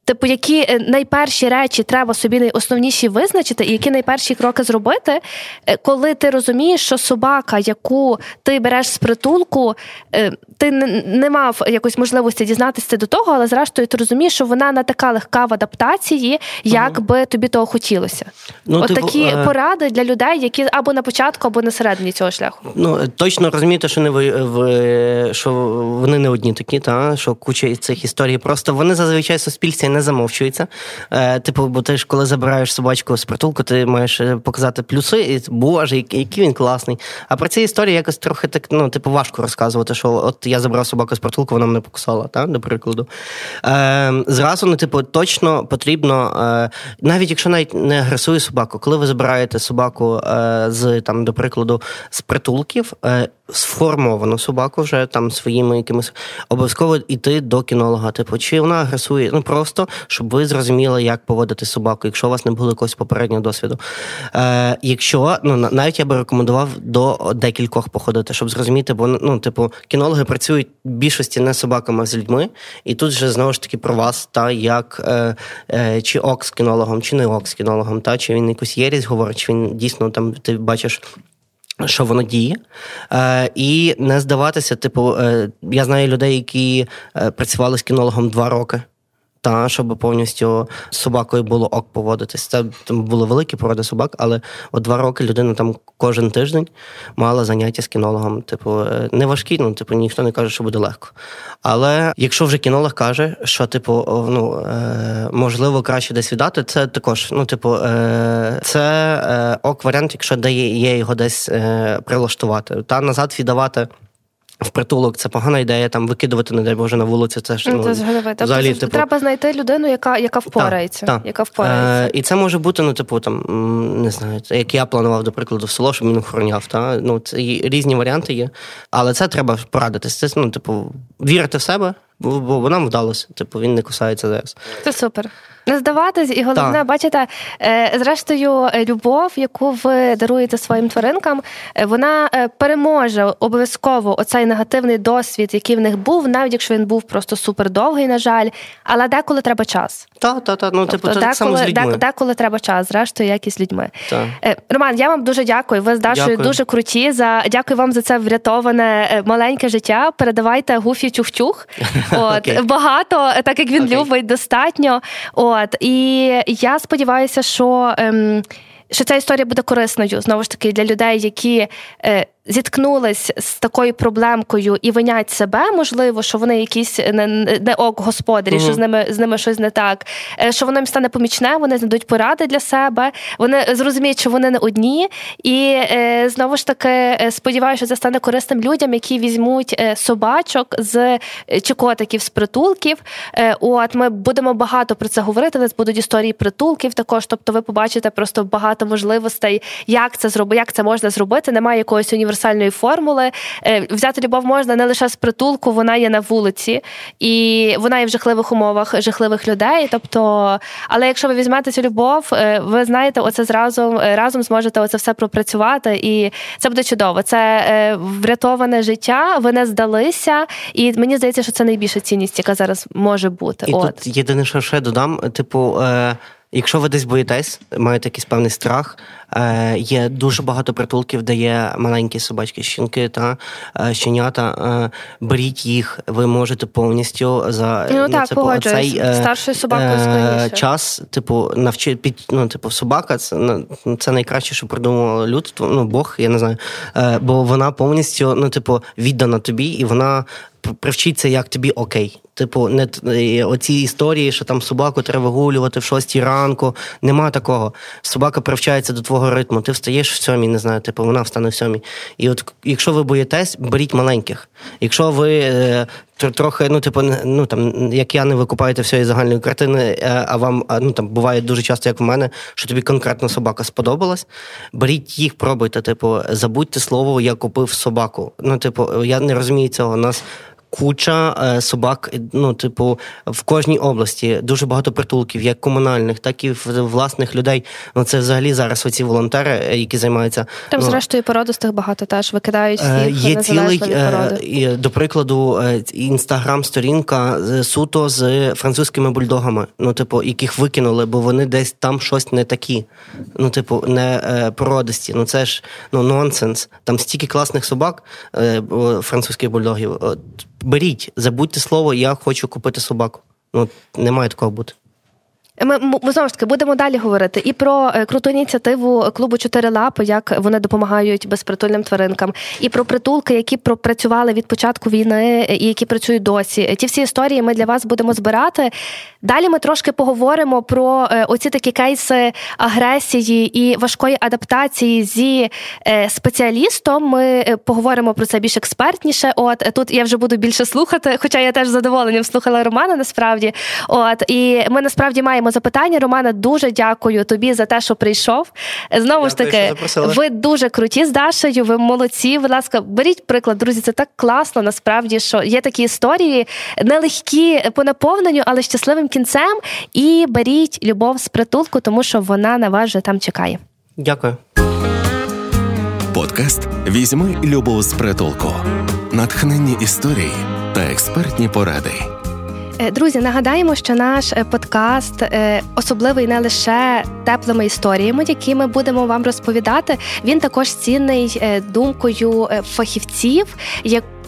Типу, які е, найперші речі треба собі найосновніші визначити, і які найперші кроки зробити, е, коли ти розумієш, що собака, яку ти береш з притулку, е, ти не мав якоїсь можливості дізнатися до того, але зрештою ти розумієш, що вона не така легка в адаптації, як угу. би тобі того хотілося. Ну, От типу, такі е... поради для людей, які або на початку, або на середині цього шляху. Ну точно розумієте, що не ви, ви що вони не одні такі, та що куча цих історій. Просто вони зазвичай суспільстві не замовчуються. Е, Типу, бо ти ж коли забираєш собачку з притулку, ти маєш е, показати плюси, і боже, який він класний. А про ці історії якось трохи так ну, типу, важко розказувати, що от я забрав собаку з притулку, вона мене покусала, та, до прикладу. Е, Зразу ну, типу, точно потрібно, е, навіть якщо навіть не агресує собаку, коли ви забираєте собаку е, з там, до прикладу, з притулків. Е, сформовану собаку вже там своїми якимись обов'язково йти до кінолога. Типу, чи вона агресує? Ну просто щоб ви зрозуміли, як поводити собаку, якщо у вас не було якогось попереднього досвіду. Е, Якщо ну навіть я би рекомендував до декількох походити, щоб зрозуміти, бо ну, типу, кінологи працюють в більшості не собаками, а з людьми, і тут вже знову ж таки про вас, та як е, е, чи ок з кінологом, чи не ок з кінологом, та чи він якусь єрість говорить, чи він дійсно там ти бачиш. Що воно діє, Е, і не здаватися, типу, е, я знаю людей, які е, працювали з кінологом два роки та щоб повністю з собакою було ок поводитись. Це там були великі породи собак, але от два роки людина там кожен тиждень мала заняття з кінологом. Типу, е, не важкі, ну типу, ніхто не каже, що буде легко. Але якщо вже кінолог каже, що типу, ну е, можливо краще десь віддати, це також, ну, типу, е, це ок варіант, якщо дає його десь прилаштувати. Та назад віддавати. В притулок це погана ідея, там викидувати, не дай Боже, на вулиці. Це ж ну, це тобто, взагалі, типу... треба знайти людину, яка яка впорається. Так, яка впорається. Е, І це може бути, ну, типу, там не знаю, як я планував, до прикладу, в село, щоб він охороняв. Та? Ну, це різні варіанти є. Але це треба порадитися. Це ну, типу, вірити в себе, бо, бо нам вдалося. Типу, він не кусається зараз. Це супер. Не здаватись, і головне, так. бачите, е, зрештою, е, любов, яку ви даруєте своїм тваринкам, е, вона переможе обов'язково оцей негативний досвід, який в них був, навіть якщо він був просто супер довгий, на жаль, але деколи треба час. Так, так, так. Ну, типу, тобто, так само з людьми. Деколи треба час, зрештою, як і з людьми. Так. Роман, я вам дуже дякую. Ви з Дашою дуже круті. За дякую вам за це врятоване маленьке життя. Передавайте гуфі чух-чух. [LAUGHS] От багато, так як він okay. любить, достатньо. От. От і я сподіваюся, що. Ем, що ця історія буде корисною знову ж таки для людей, які е, зіткнулись з такою проблемкою і винять себе, можливо, що вони якісь не, не ок господарі, uh що з ними з ними щось не так, е, що воно їм стане помічне, вони знайдуть поради для себе, вони зрозуміють, що вони не одні, і е, знову ж таки е, сподіваюся, що це стане корисним людям, які візьмуть собачок з чи котиків з притулків. От ми будемо багато про це говорити. У нас будуть історії притулків. Також, тобто, ви побачите просто багато можливостей, як це зробити, як це можна зробити. Немає якогось університету універсальної формули. Е, взяти любов можна не лише з притулку, вона є на вулиці, і вона є в жахливих умовах жахливих людей. Тобто, але якщо ви візьмете цю любов, е, ви знаєте, оце зразу е, разом зможете оце все пропрацювати, і це буде чудово. Це врятоване життя. Ви не здалися, і мені здається, що це найбільша цінність, яка зараз може бути. І От тут єдине, що ще додам, типу. Якщо ви десь боїтесь, маєте якийсь певний страх, е, є дуже багато притулків, де є маленькі собачки, щінки та е, щенята. Е, беріть їх, ви можете повністю за ну, так, типу, цей старшою собакою е, час, типу, навчи під ну, типу, собака, це це найкраще, що придумало людство. Ну Бог, я не знаю, е, бо вона повністю ну, типу, віддана тобі, і вона привчиться, як тобі окей. Типу, не оці історії, що там собаку треба вигулювати в шостій ранку. Нема такого. Собака привчається до твого ритму. Ти встаєш в сьомій, не знаю, типу вона встане в сьомій. І от якщо ви боїтесь, беріть маленьких. Якщо ви е, трохи, ну типу, ну там як я не викупаєте всієї загальної картини, е, а вам ну там буває дуже часто, як в мене, що тобі конкретно собака сподобалась. Беріть їх, пробуйте. Типу, забудьте слово, я купив собаку. Ну, типу, я не розумію цього. У нас куча е, собак, ну, типу, в кожній області дуже багато притулків, як комунальних, так і власних людей. Ну це взагалі зараз оці волонтери, е, які займаються. Там, ну, зрештою, породистих багато теж викидають всіх Є цілий, від. До прикладу, інстаграм-сторінка суто з французькими бульдогами, ну, типу, яких викинули, бо вони десь там щось не такі. Ну, типу, не породисті. Ну це ж ну нонсенс. Там стільки класних собак французьких бульдогів беріть, забудьте слово, я хочу купити собаку. Ну, не має такого бути. Ми, ми знову ж таки будемо далі говорити і про е, круту ініціативу клубу «Чотири лапи, як вони допомагають безпритульним тваринкам, і про притулки, які пропрацювали від початку війни і які працюють досі. Ті всі історії ми для вас будемо збирати. Далі ми трошки поговоримо про е, оці такі кейси агресії і важкої адаптації зі е, спеціалістом. Ми поговоримо про це більш експертніше. От тут я вже буду більше слухати, хоча я теж задоволенням слухала Романа. Насправді, от і ми насправді маємо маємо запитання. Романа, дуже дякую тобі за те, що прийшов. Знову ж таки, ви дуже круті з Дашею, ви молодці. Будь ласка, беріть приклад, друзі. Це так класно. Насправді, що є такі історії нелегкі по наповненню, але щасливим кінцем. І беріть любов з притулку, тому що вона на вас вже там чекає. Дякую. Подкаст Візьми любов з притулку, натхненні історії та експертні поради. Е, друзі, нагадаємо, що наш е, подкаст е, особливий не лише теплими історіями, які ми будемо вам розповідати. Він також цінний думкою фахівців,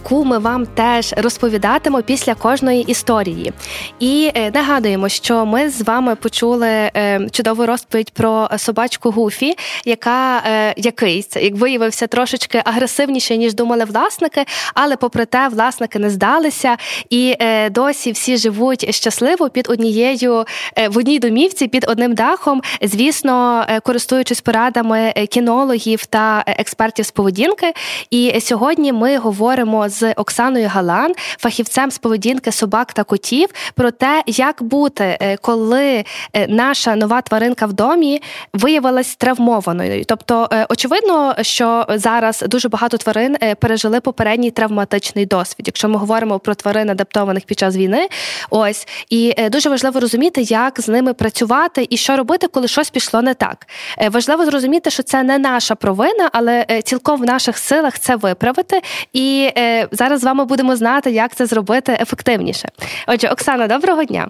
яку ми вам теж розповідатимо після кожної історії. І е, нагадуємо, що ми з вами почули е, чудову розповідь про собачку Гуфі, яка е, якийсь як виявився трошечки агресивніше, ніж думали власники, але попри те, власники не здалися, і досі всі живуть щасливо під однією в одній домівці, під одним дахом. Звісно, користуючись порадами кінологів та експертів з поведінки. І сьогодні ми говоримо з Оксаною Галан, фахівцем з поведінки собак та котів, про те, як бути, е, коли е, наша нова тваринка в домі виявилась травмованою. Тобто, е, очевидно, що зараз дуже багато тварин пережили попередній травматичний досвід. Якщо ми говоримо про тварин, адаптованих під час війни, ось і дуже важливо розуміти, як з ними працювати і що робити, коли щось пішло не так. Важливо зрозуміти, що це не наша провина, але цілком в наших силах це виправити. І зараз з вами будемо знати, як це зробити ефективніше. Отже, Оксана, доброго дня.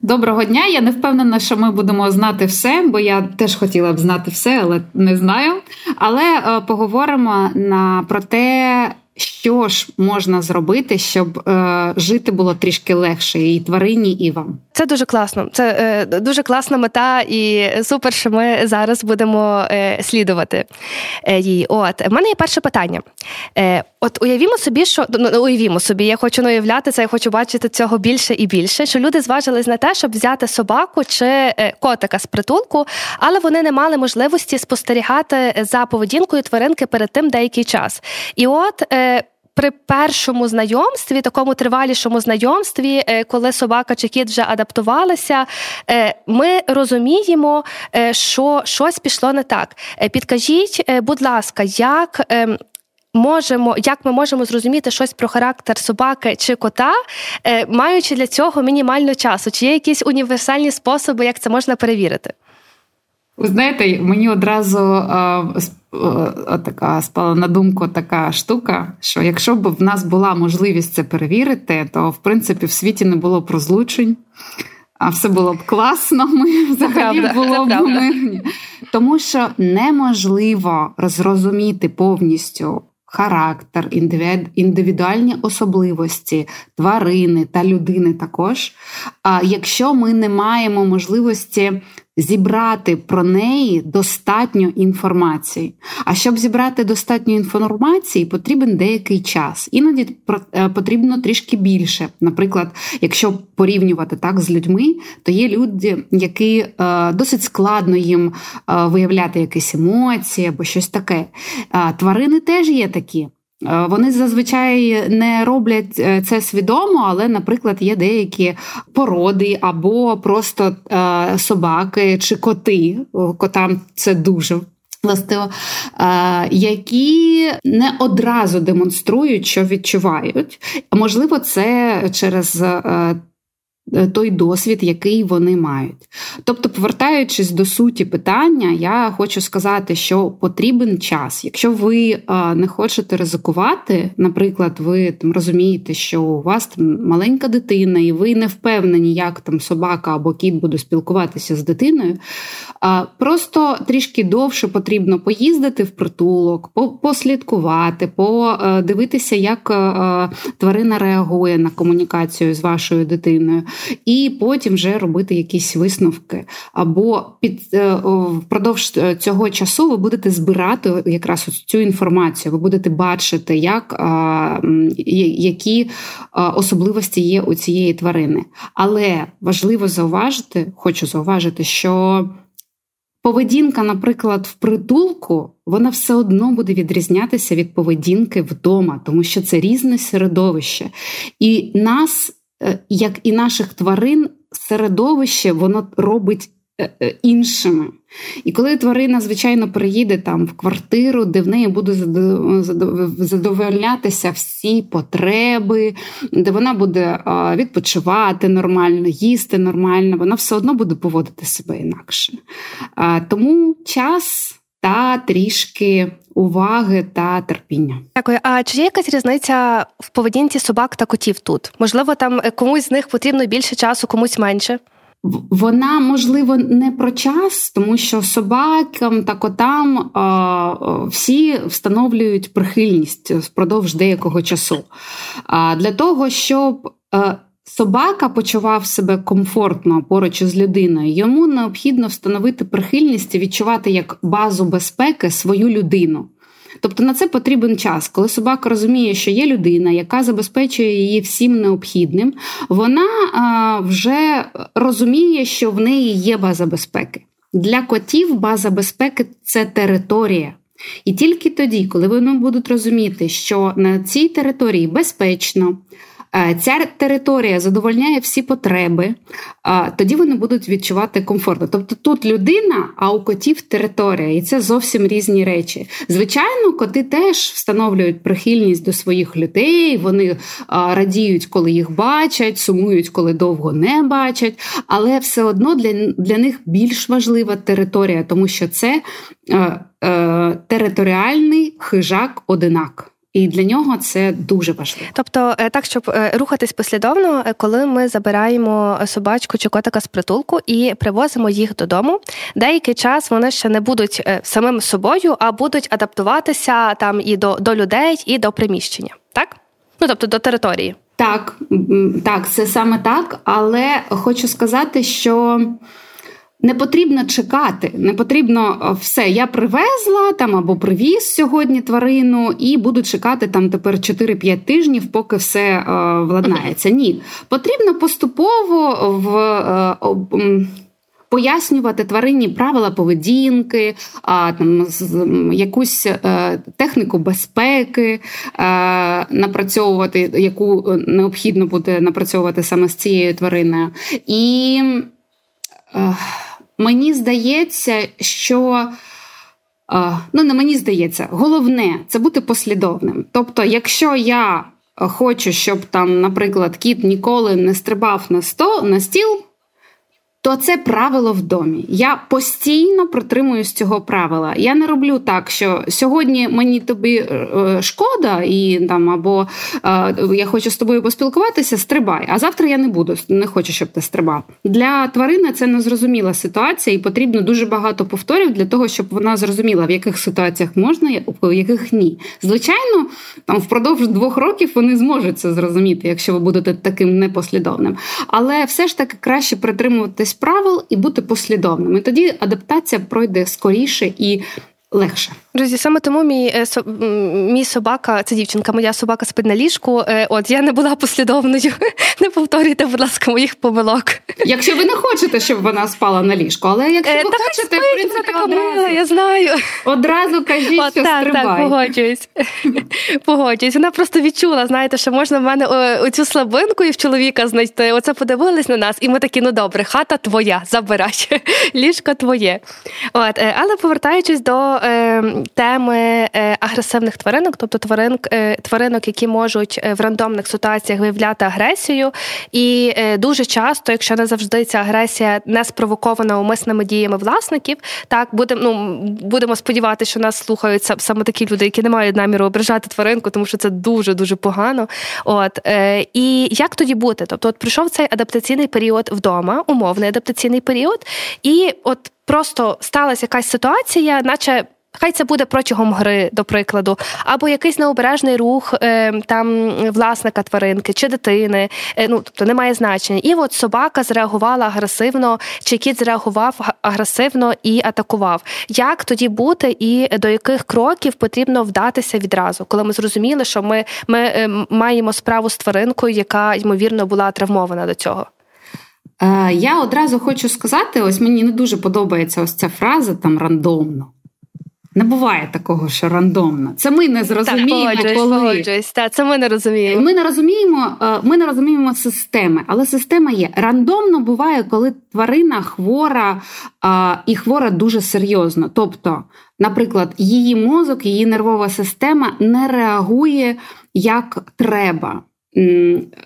Доброго дня. Я не впевнена, що ми будемо знати все, бо я теж хотіла б знати все, але не знаю. Але е, поговоримо на про те, що ж можна зробити, щоб е, жити було трішки легше і тварині, і вам. Це дуже класно. Це е, дуже класна мета, і супер, що ми зараз будемо е, слідувати е, їй. От в мене є перше питання. Е, От уявімо собі, що ну, ну уявімо собі, я хочу не уявляти це, я хочу бачити цього більше і більше. Що люди зважились на те, щоб взяти собаку чи е, котика з притулку, але вони не мали можливості спостерігати за поведінкою тваринки перед тим деякий час. І от. При першому знайомстві, такому тривалішому знайомстві, е, коли собака чи кіт вже адаптувалися, е, ми розуміємо, е, що щось пішло не так. Підкажіть, будь ласка, як. Ем, можемо, як ми можемо зрозуміти щось про характер собаки чи кота, маючи для цього мінімально часу? Чи є якісь універсальні способи, як це можна перевірити? Ви знаєте, мені одразу а, така спала на думку така штука, що якщо б в нас була можливість це перевірити, то в принципі в світі не було б розлучень. А все було б класно, ми взагалі правда, було б мирні. Тому що неможливо зрозуміти повністю характер, індивідуальні особливості тварини та людини також. А якщо ми не маємо можливості зібрати про неї достатньо інформації. А щоб зібрати достатньо інформації, потрібен деякий час. Іноді е, потрібно трішки більше. Наприклад, якщо порівнювати так з людьми, то є люди, які е, досить складно їм е, виявляти якісь емоції або щось таке. Тварини теж є такі. Е, вони зазвичай не роблять е, це свідомо, але, наприклад, є деякі породи або просто е, собаки чи коти. Котам це дуже властиво, які не одразу демонструють, що відчувають. Можливо, це через той досвід, який вони мають. Тобто, повертаючись до суті питання, я хочу сказати, що потрібен час. Якщо ви е, не хочете ризикувати, наприклад, ви там розумієте, що у вас там маленька дитина, і ви не впевнені, як там собака або кіт буде спілкуватися з дитиною, просто трішки довше потрібно поїздити в притулок, послідкувати, подивитися, як е, тварина реагує на комунікацію з вашою дитиною і потім вже робити якісь висновки. Або під е, впродовж е, цього часу ви будете збирати якраз цю інформацію, ви будете бачити, як, які особливості є у цієї тварини. Але важливо зауважити, хочу зауважити, що. Поведінка, наприклад, в притулку, вона все одно буде відрізнятися від поведінки вдома, тому що це різне середовище. І нас як і наших тварин, середовище воно робить е, е, іншими. І коли тварина, звичайно, приїде там в квартиру, де в неї буде задовольнятися всі потреби, де вона буде відпочивати нормально, їсти нормально, вона все одно буде поводити себе інакше. Тому час та трішки уваги та терпіння. Дякую. А чи є якась різниця в поведінці собак та котів тут? Можливо, там е, комусь з них потрібно більше часу, комусь менше. Вона можливо не про час, тому що собакам та котам а, всі встановлюють прихильність впродовж деякого часу. А, Для того, щоб е, собака почував себе комфортно поруч із людиною, йому необхідно встановити прихильність і відчувати як базу безпеки свою людину. Тобто на це потрібен час, коли собака розуміє, що є людина, яка забезпечує її всім необхідним, вона а, вже розуміє, що в неї є база безпеки. Для котів база безпеки це територія. І тільки тоді, коли вони будуть розуміти, що на цій території безпечно, ця територія задовольняє всі потреби, тоді вони будуть відчувати комфортно. Тобто тут людина, а у котів територія, і це зовсім різні речі. Звичайно, коти теж встановлюють прихильність до своїх людей, вони радіють, коли їх бачать, сумують, коли довго не бачать, але все одно для, для них більш важлива територія, тому що це е, е, територіальний хижак-одинак. І для нього це дуже важливо. Тобто, е, так щоб е, рухатись послідовно, е, коли ми забираємо собачку чи котика з притулку і привозимо їх додому, деякий час вони ще не будуть самим собою, а будуть адаптуватися там і до, до людей, і до приміщення, так? Ну тобто до території. Так, так, це саме так, але хочу сказати, що. Не потрібно чекати, не потрібно е, все. Я привезла там або привіз сьогодні тварину, і буду чекати там тепер 4-5 тижнів, поки все е, владнається. Ні, потрібно поступово в. Е, Пояснювати тварині правила поведінки, а, там, якусь е, техніку безпеки, е, напрацьовувати, яку необхідно буде напрацьовувати саме з цією твариною. І е, Мені здається, що ну не мені здається, головне це бути послідовним. Тобто, якщо я хочу, щоб там, наприклад, кіт ніколи не стрибав на на стіл, то це правило в домі. Я постійно притримуюсь цього правила. Я не роблю так, що сьогодні мені тобі е, е, шкода, і там або е, я хочу з тобою поспілкуватися, стрибай. А завтра я не буду, не хочу, щоб ти стрибав. Для тварини це незрозуміла ситуація, і потрібно дуже багато повторів для того, щоб вона зрозуміла, в яких ситуаціях можна, в яких ні. Звичайно, там впродовж двох років вони зможуть це зрозуміти, якщо ви будете таким непослідовним. Але все ж таки краще притримуватись правил і бути послідовним. І Тоді адаптація пройде скоріше і легше. Друзі, саме тому мій е, мій собака, це дівчинка, моя собака спить на ліжку. Е, от я не була послідовною. [LAUGHS] Не повторюйте, будь ласка, моїх помилок. Якщо ви не хочете, щоб вона спала на ліжку, але якщо е, ви так хочете, спить, в принципі, така одразу, мила, я знаю. Одразу кажіть, От, що так, стрибай. Так, погоджуюсь. [LAUGHS] Погоджуюсь. Вона просто відчула, знаєте, що можна в мене оцю слабинку і в чоловіка знайти. Оце подивились на нас, і ми такі, ну добре, хата твоя, забирай, [LAUGHS] ліжко твоє. От, але повертаючись до теми е, агресивних тваринок, тобто тварин, е, тваринок, які можуть е, в рандомних ситуаціях виявляти агресію. І дуже часто, якщо не завжди ця агресія не спровокована умисними діями власників, так будемо ну, будемо сподіватися, що нас слухають саме такі люди, які не мають наміру ображати тваринку, тому що це дуже дуже погано. От і як тоді бути? Тобто, от прийшов цей адаптаційний період вдома, умовний адаптаційний період, і от просто сталася якась ситуація, наче Хай це буде протягом гри, до прикладу, або якийсь необережний рух е, там власника тваринки чи дитини. Е, ну тобто немає значення. І от собака зреагувала агресивно, чи кіт зреагував агресивно і атакував. Як тоді бути, і до яких кроків потрібно вдатися відразу, коли ми зрозуміли, що ми, ми е, маємо справу з тваринкою, яка ймовірно була травмована до цього. Я одразу хочу сказати: ось мені не дуже подобається ось ця фраза там рандомно. Не буває такого, що рандомно. Це ми не зрозуміємо, так, коли. Так, це ми не розуміємо. Ми не розуміємо, е, ми не розуміємо системи, але система є. Рандомно буває, коли тварина хвора і хвора дуже серйозно. Тобто, наприклад, її мозок, її нервова система не реагує як треба.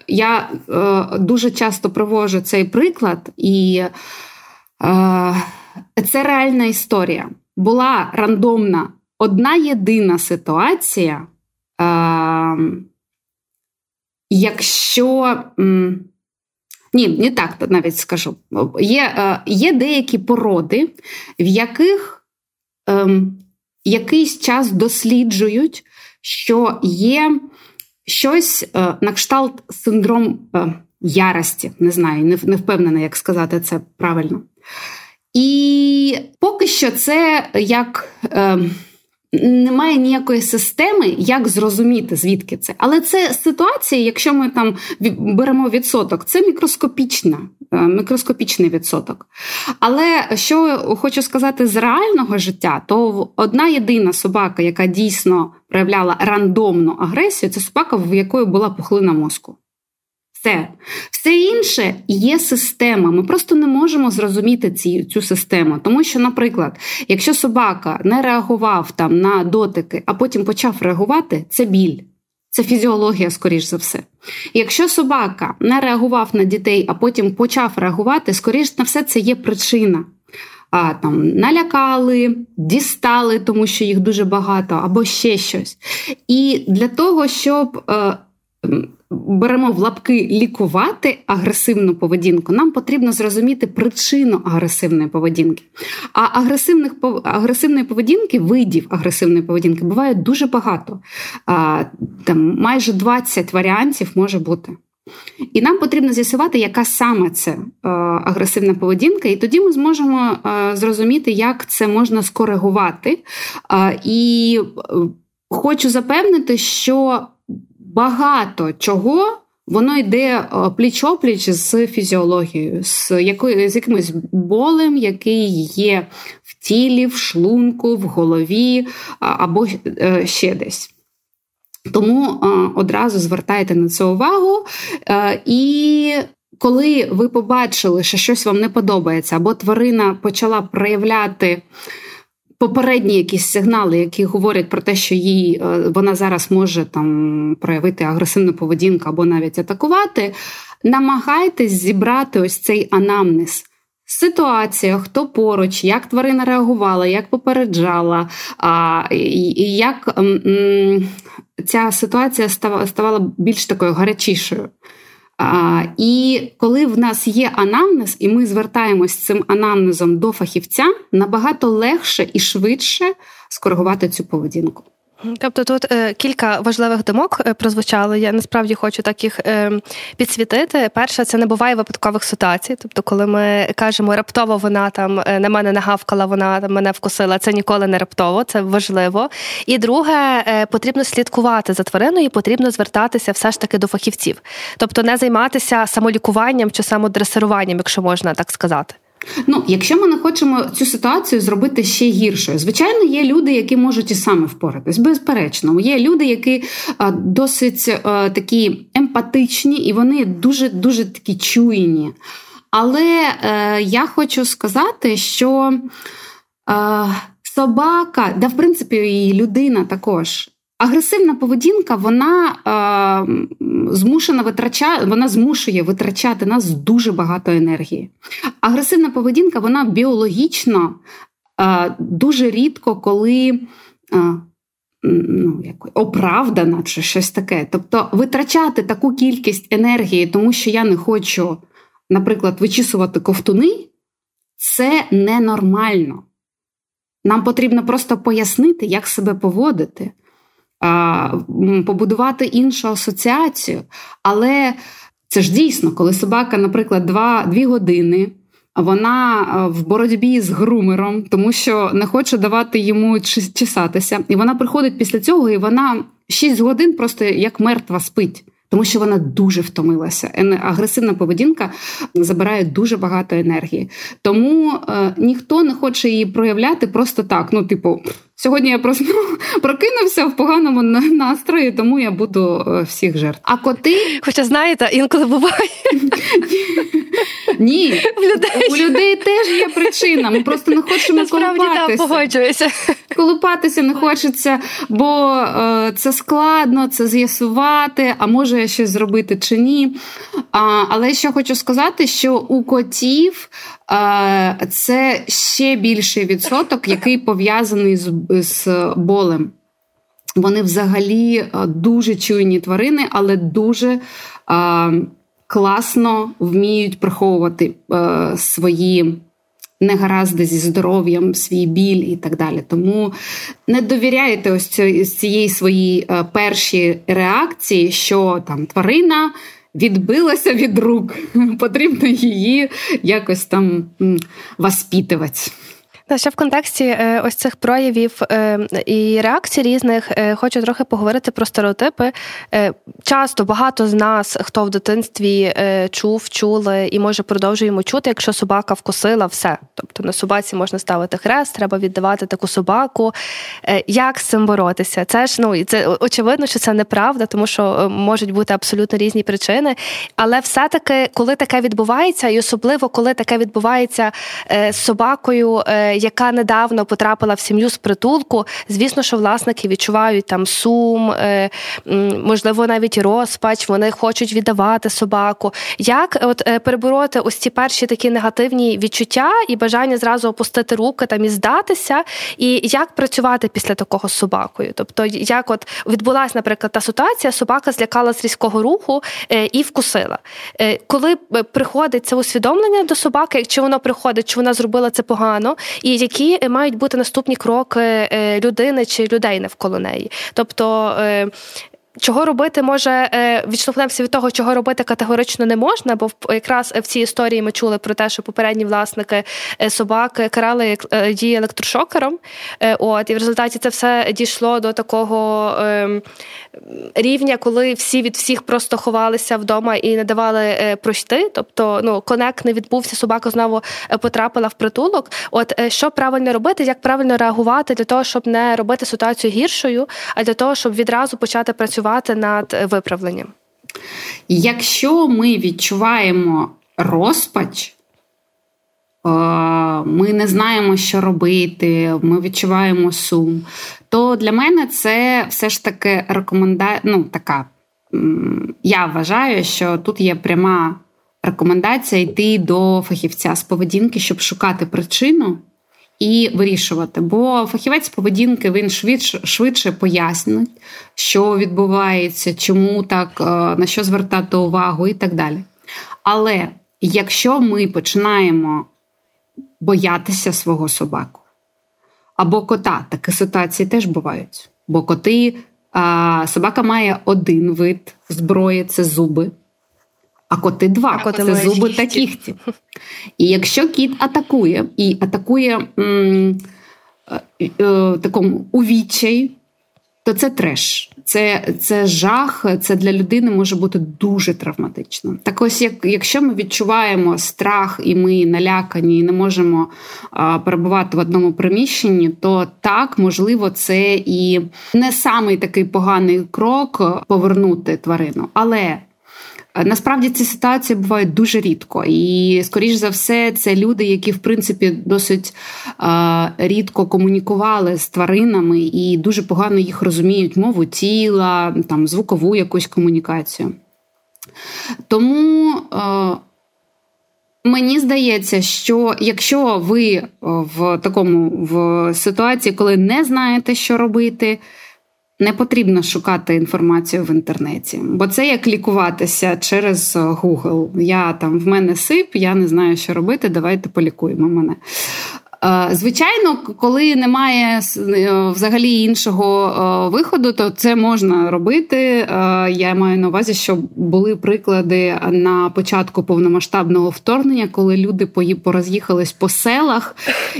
Я е, дуже часто провожу цей приклад, і е, це реальна історія була рандомна одна єдина ситуація, е, якщо. Ні, не так навіть скажу. Є е, є деякі породи, в яких е, якийсь час досліджують, що є щось е, на кшталт синдром е, ярості. Не знаю, не, не впевнена, як сказати це правильно. І поки що це як. Е, немає ніякої системи, як зрозуміти, звідки це. Але це ситуація, якщо ми там беремо відсоток, це мікроскопічна, е, мікроскопічний відсоток. Але що хочу сказати з реального життя, то одна єдина собака, яка дійсно проявляла рандомну агресію, це собака, в якої була пухлина мозку. Все Все інше є система. Ми просто не можемо зрозуміти ці, цю систему. Тому що, наприклад, якщо собака не реагував там на дотики, а потім почав реагувати, це біль. Це фізіологія, скоріш за все. Якщо собака не реагував на дітей, а потім почав реагувати, скоріш на все, це є причина. А там налякали, дістали, тому що їх дуже багато, або ще щось. І для того, щоб. Е, беремо в лапки лікувати агресивну поведінку, нам потрібно зрозуміти причину агресивної поведінки. А агресивних агресивної поведінки, видів агресивної поведінки буває дуже багато. Там майже 20 варіантів може бути. І нам потрібно з'ясувати, яка саме це е, агресивна поведінка, і тоді ми зможемо е, зрозуміти, як це можна скоригувати. Е, і хочу запевнити, що багато чого. Воно йде пліч-опліч з фізіологією, з якою з якимось болем, який є в тілі, в шлунку, в голові або е, ще десь. Тому одразу звертайте на це увагу. Е, і коли ви побачили, що щось вам не подобається, або тварина почала проявляти попередні якісь сигнали, які говорять про те, що їй е, вона зараз може там проявити агресивну поведінку або навіть атакувати, намагайтесь зібрати ось цей анамнез. Ситуація, хто поруч, як тварина реагувала, як попереджала, а, і як м, м, ця ситуація ставала більш такою гарячішою. І коли в нас є анамнез, і ми звертаємось цим анамнезом до фахівця, набагато легше і швидше скоригувати цю поведінку. Тобто тут е, кілька важливих думок е, прозвучали. Я насправді хочу так їх е, підсвітити. Перше, це не буває випадкових ситуацій. Тобто, коли ми кажемо раптово вона там е, на мене нагавкала, вона мене вкусила. Це ніколи не раптово, це важливо. І друге, е, потрібно слідкувати за твариною, і потрібно звертатися все ж таки до фахівців, тобто не займатися самолікуванням чи самодресируванням, якщо можна так сказати. Ну, якщо ми не хочемо цю ситуацію зробити ще гіршою, звичайно, є люди, які можуть і саме впоратись. Безперечно, є люди, які а, досить а, такі емпатичні і вони дуже дуже такі чуйні. Але е, я хочу сказати, що е, собака, да, в принципі, і людина також Агресивна поведінка вона е, змушена витрачати, вона змушує витрачати нас дуже багато енергії. Агресивна поведінка вона біологічно е, дуже рідко коли е, ну, як, оправдана чи щось таке. Тобто витрачати таку кількість енергії, тому що я не хочу, наприклад, вичісувати ковтуни, це ненормально. Нам потрібно просто пояснити, як себе поводити побудувати іншу асоціацію. Але це ж дійсно, коли собака, наприклад, два, дві години. Вона в боротьбі з грумером, тому що не хоче давати йому чесатися. І вона приходить після цього, і вона 6 годин просто як мертва спить тому що вона дуже втомилася. Агресивна поведінка забирає дуже багато енергії. Тому е, ніхто не хоче її проявляти просто так. Ну, типу, сьогодні я просто [LAUGHS] прокинувся в поганому настрої, тому я буду е, всіх жертв. А коти, хоча знаєте, інколи буває. Ні, в людей. у людей теж є причина. Ми просто не хочемо Насправді, колупатися. Погоджуюся. Колупатися не хочеться, бо е, це складно, це з'ясувати, а може щось зробити чи ні. А, Але ще хочу сказати, що у котів це ще більший відсоток, який пов'язаний з, з болем. Вони взагалі дуже чуйні тварини, але дуже. Е, класно вміють приховувати е, свої негаразди зі здоров'ям, свій біль і так далі. Тому не довіряйте ось цієї своїй першій реакції, що там тварина. Відбилася від рук, потрібно її якось там воспитувати. Та ще в контексті е, ось цих проявів е, і реакцій різних е, хочу трохи поговорити про стереотипи. Часто багато з нас, хто в дитинстві чув, чули і може продовжуємо чути, якщо собака вкусила все. Тобто на собаці можна ставити хрест, треба віддавати таку собаку. Як з цим боротися? Це ж ну це очевидно, що це неправда, тому що можуть бути абсолютно різні причини. Але все-таки, коли таке відбувається, і особливо коли таке відбувається з собакою яка недавно потрапила в сім'ю з притулку, звісно, що власники відчувають там сум, е, можливо, навіть розпач, вони хочуть віддавати собаку. Як от е, перебороти ось ці перші такі негативні відчуття і бажання зразу опустити руки там і здатися, і як працювати після такого з собакою? Тобто, як от відбулася, наприклад, та ситуація, собака злякала з різкого руху е, і вкусила. Коли приходить це усвідомлення до собаки, чи воно приходить, чи вона зробила це погано, і які мають бути наступні кроки е, людини чи людей навколо неї. Тобто е, Чого робити може е, відштовхнемося від того, чого робити категорично не можна, бо якраз в цій історії ми чули про те, що попередні власники е, собак карали е, її електрошокером. От і в результаті це все дійшло до такого ем, рівня, коли всі від всіх просто ховалися вдома і не давали пройти. Тобто, ну конект не відбувся, собака знову потрапила в притулок. От що правильно робити, як правильно реагувати для того, щоб не робити ситуацію гіршою, а для того, щоб відразу почати працювати працювати над виправленням? Якщо ми відчуваємо розпач, е, ми не знаємо, що робити, ми відчуваємо сум, то для мене це все ж таки рекомендація. Ну, така. Я вважаю, що тут є пряма рекомендація йти до фахівця з поведінки, щоб шукати причину і вирішувати. Бо фахівець поведінки він швидше швидше пояснить, що відбувається, чому так, е, на що звертати увагу і так далі. Але якщо ми починаємо боятися свого собаку або кота, такі ситуації теж бувають. Бо коти, собака має один вид зброї це зуби. А коти два а коти це зуби кіхті. та кіхті. І якщо кіт атакує і атакує м, е, е, такому увіччяй, то це треш, це це жах, це для людини може бути дуже травматично. Так ось, як якщо ми відчуваємо страх і ми налякані, і не можемо а, перебувати в одному приміщенні, то так можливо це і не самий такий поганий крок повернути тварину. Але насправді ці ситуації бувають дуже рідко, і скоріш за все, це люди, які в принципі досить рідко комунікували з тваринами і дуже погано їх розуміють мову тіла, там звукову якусь комунікацію. Тому мені здається, що якщо ви в такому в ситуації, коли не знаєте, що робити, не потрібно шукати інформацію в інтернеті, бо це як лікуватися через Google. Я там в мене сип, я не знаю, що робити. Давайте полікуємо мене. Е, звичайно, коли немає е, взагалі іншого е, виходу, то це можна робити. Я маю на увазі, що були приклади на початку повномасштабного вторгнення, коли люди пороз'їхались по селах,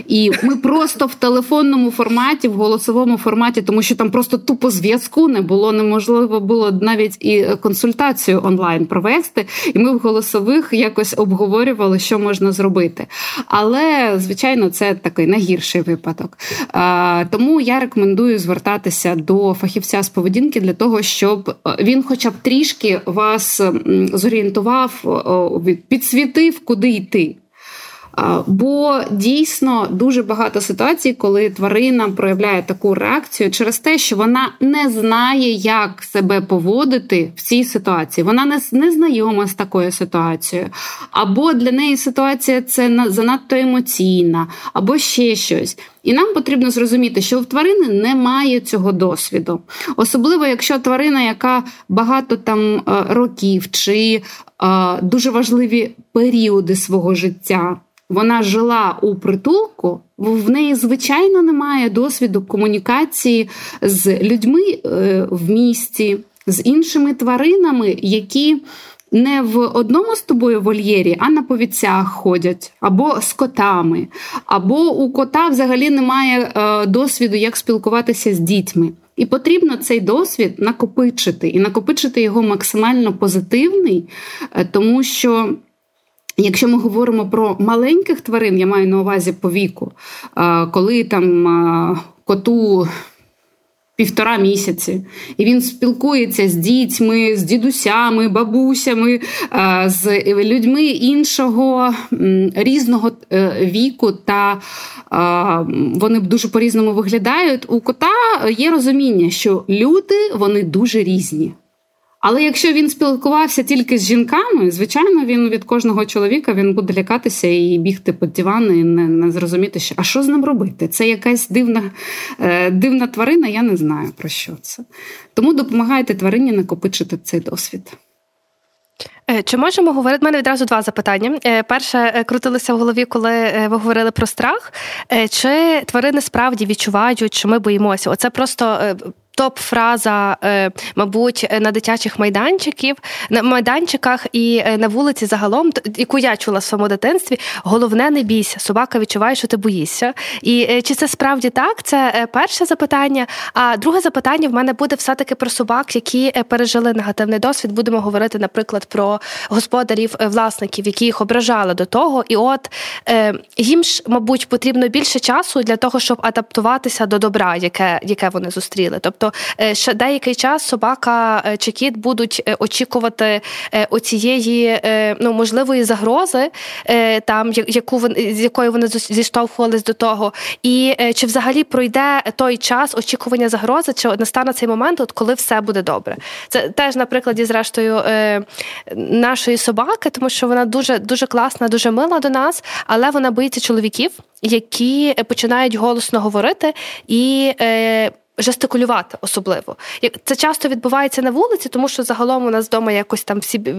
і ми просто в телефонному форматі, в голосовому форматі, тому що там просто тупо зв'язку не було, неможливо було навіть і консультацію онлайн провести. І ми в голосових якось обговорювали, що можна зробити. Але звичайно, це такий найгірший випадок. Тому я рекомендую звертатися до фахівця з поведінки для того, щоб е, він, хоча б трішки вас зорієнтував, підсвітив, куди йти. Бо дійсно дуже багато ситуацій, коли тварина проявляє таку реакцію через те, що вона не знає, як себе поводити в цій ситуації. Вона не, не знайома з такою ситуацією, або для неї ситуація це занадто емоційна, або ще щось. І нам потрібно зрозуміти, що в тварини немає цього досвіду, особливо якщо тварина, яка багато там е, років чи е, дуже важливі періоди свого життя вона жила у притулку, в неї, звичайно, немає досвіду комунікації з людьми е, в місті, з іншими тваринами, які не в одному з тобою вольєрі, а на повіцях ходять, або з котами, або у кота взагалі немає е, досвіду, як спілкуватися з дітьми. І потрібно цей досвід накопичити і накопичити його максимально позитивний, е, тому що. Якщо ми говоримо про маленьких тварин, я маю на увазі по віку, коли там коту півтора місяці, і він спілкується з дітьми, з дідусями, бабусями, з людьми іншого різного е, віку, та вони дуже по-різному виглядають. У кота є розуміння, що люди вони дуже різні. Але якщо він спілкувався тільки з жінками, звичайно, він від кожного чоловіка він буде лякатися і бігти під диван і не, не зрозуміти, що а що з ним робити? Це якась дивна е, дивна тварина, я не знаю про що це. Тому допомагайте тварині накопичити цей досвід. Е, чи можемо говорити? У мене відразу два запитання. Е, перше крутилося в голові, коли ви говорили про страх. Чи тварини справді відчувають, що ми боїмося? Оце просто топ-фраза, е, мабуть, на дитячих майданчиків, на майданчиках і е, на вулиці загалом, яку я чула в своєму дитинстві, головне не бійся. Собака відчуває, що ти боїшся. І е, чи це справді так? Це перше запитання. А друге запитання в мене буде все-таки про собак, які пережили негативний досвід. Будемо говорити, наприклад, про господарів, власників, які їх ображали до того. І от їм ж, мабуть, потрібно більше часу для того, щоб адаптуватися до добра, яке, яке вони зустріли. Тобто Е, ще деякий час собака е, чи кіт будуть е, очікувати оцієї ну можливої загрози, там яку вони з якою вони зіштовхувались до того, і чи взагалі пройде той час очікування загрози, чи настане цей момент, от коли все буде добре. Це теж на прикладі, зрештою, нашої собаки, тому що вона дуже дуже класна, дуже мила до нас, але вона боїться чоловіків, які починають голосно говорити і жестикулювати особливо. Це часто відбувається на вулиці, тому що загалом у нас вдома якось там всі в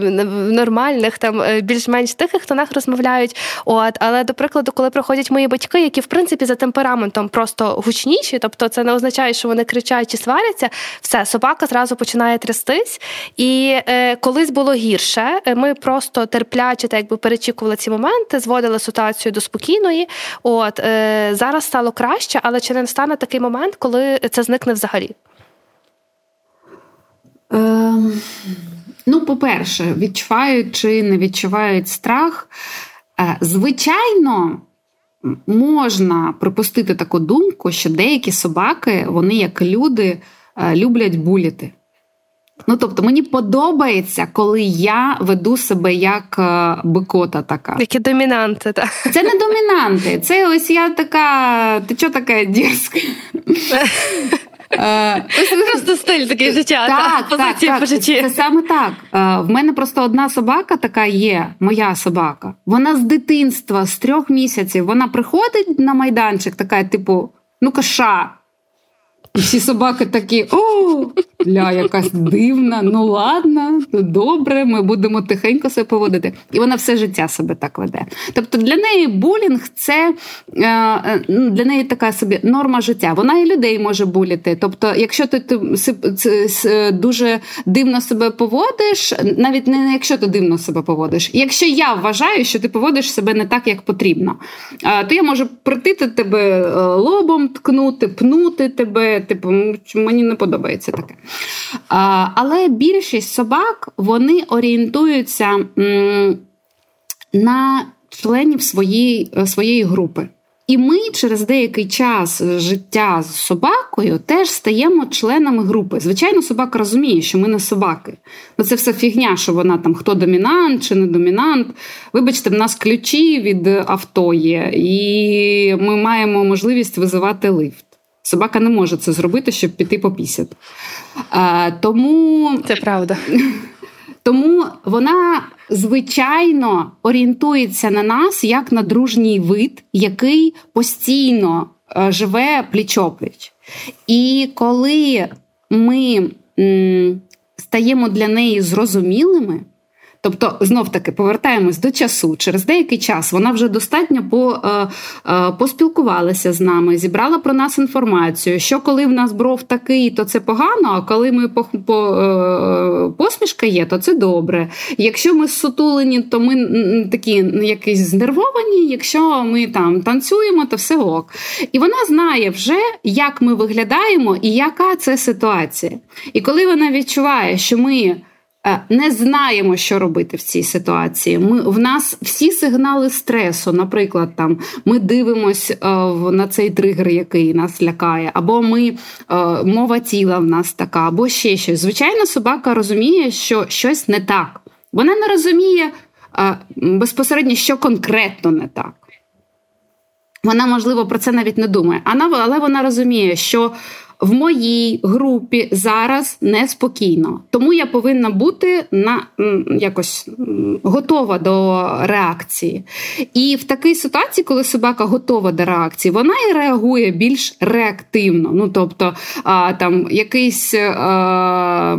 нормальних, там е, більш-менш тихих тонах розмовляють. От, але до прикладу, коли приходять мої батьки, які в принципі за темпераментом просто гучніші, тобто це не означає, що вони кричать чи сваряться, все собака зразу починає трястись. І е, колись було гірше. Е, ми просто терпляче, так якби перечікували ці моменти, зводили ситуацію до спокійної. От е, зараз стало краще, але чи не стане такий момент, коли це зникне взагалі? Ем, ну, по-перше, відчувають чи не відчувають страх. Е, звичайно, можна припустити таку думку, що деякі собаки, вони як люди, е, люблять буліти. Ну, тобто, мені подобається, коли я веду себе як е, бикота така. Які домінанти, так. Це не домінанти. Це ось я така. Ти чого така дірська? Е, просто стиль такий життя. Так, по житті. Це саме так. Е, в мене просто одна собака така є, моя собака. Вона з дитинства, з трьох місяців, вона приходить на майданчик, така, типу, ну каша. І всі собаки такі: о, ля, якась дивна, ну ладно, ну добре, ми будемо тихенько себе поводити. І вона все життя себе так веде. Тобто для неї булінг це е, е, для неї така собі норма життя. Вона і людей може буліти. Тобто, якщо ти, ти дуже дивно себе поводиш, навіть не якщо ти дивно себе поводиш, якщо я вважаю, що ти поводиш себе не так, як потрібно, то я можу притити тебе е, лобом, ткнути, пнути тебе типу, мені не подобається таке. Але більшість собак вони орієнтуються на членів своєї, своєї групи. І ми через деякий час життя з собакою теж стаємо членами групи. Звичайно, собака розуміє, що ми не собаки. Ну це все фігня, що вона там хто домінант чи не домінант. Вибачте, в нас ключі від авто є, і ми маємо можливість визивати лифт. Собака не може це зробити, щоб піти попісяти. Тому це правда. [LAUGHS] Тому вона звичайно орієнтується на нас як на дружній вид, який постійно е, живе пліч-опліч. І коли ми м, стаємо для неї зрозумілими, Тобто, знов таки повертаємось до часу. Через деякий час вона вже достатньо по, е, е, поспілкувалася з нами, зібрала про нас інформацію, що коли в нас бров такий, то це погано. А коли ми по, по е, посмішка є, то це добре. Якщо ми сутулені, то ми такі якісь знервовані. Якщо ми там танцюємо, то все ок. І вона знає вже, як ми виглядаємо і яка це ситуація. І коли вона відчуває, що ми. Е, не знаємо, що робити в цій ситуації. Ми в нас всі сигнали стресу. Наприклад, там ми дивимося е, на цей тригер, який нас лякає, або ми е, мова тіла в нас така, або ще щось. Звичайно, собака розуміє, що щось не так. Вона не розуміє безпосередньо, що конкретно не так. Вона, можливо, про це навіть не думає, але вона розуміє, що в моїй групі зараз неспокійно. Тому я повинна бути на якось готова до реакції. І в такій ситуації, коли собака готова до реакції, вона і реагує більш реактивно. Ну тобто, а, там якийсь а,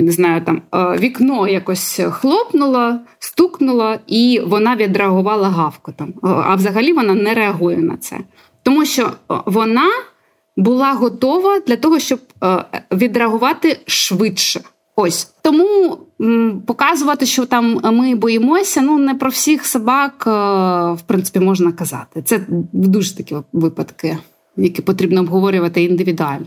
не знаю, там вікно якось хлопнуло, стукнуло, і вона відреагувала гавкотом. А взагалі вона не реагує на це. Тому що вона була готова для того, щоб е, відреагувати швидше. Ось тому показувати, що там ми боїмося. Ну не про всіх собак, е, в принципі, можна казати. Це дуже такі випадки, які потрібно обговорювати індивідуально.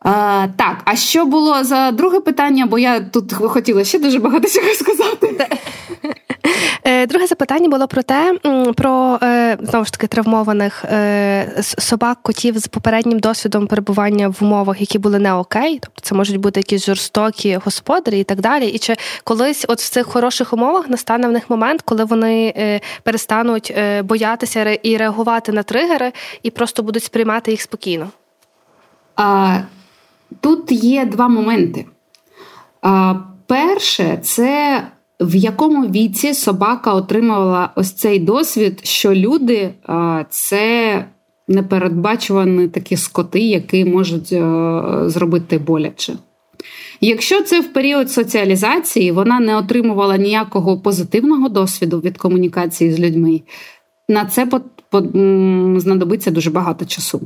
А, Так, а що було за друге питання? Бо я тут хотіла ще дуже багато чого сказати. Е, друге запитання було про те, про е, знову ж таки травмованих е, собак, котів з попереднім досвідом перебування в умовах, які були не окей, тобто це можуть бути якісь жорстокі господарі і так далі. І чи колись, от в цих хороших умовах, настане в них момент, коли вони перестануть боятися і реагувати на тригери, і просто будуть сприймати їх спокійно? А, Тут є два моменти. А, Перше, це в якому віці собака отримувала ось цей досвід, що люди це непередбачувані такі скоти, які можуть е, зробити боляче. Якщо це в період соціалізації вона не отримувала ніякого позитивного досвіду від комунікації з людьми, на це знадобиться дуже багато часу.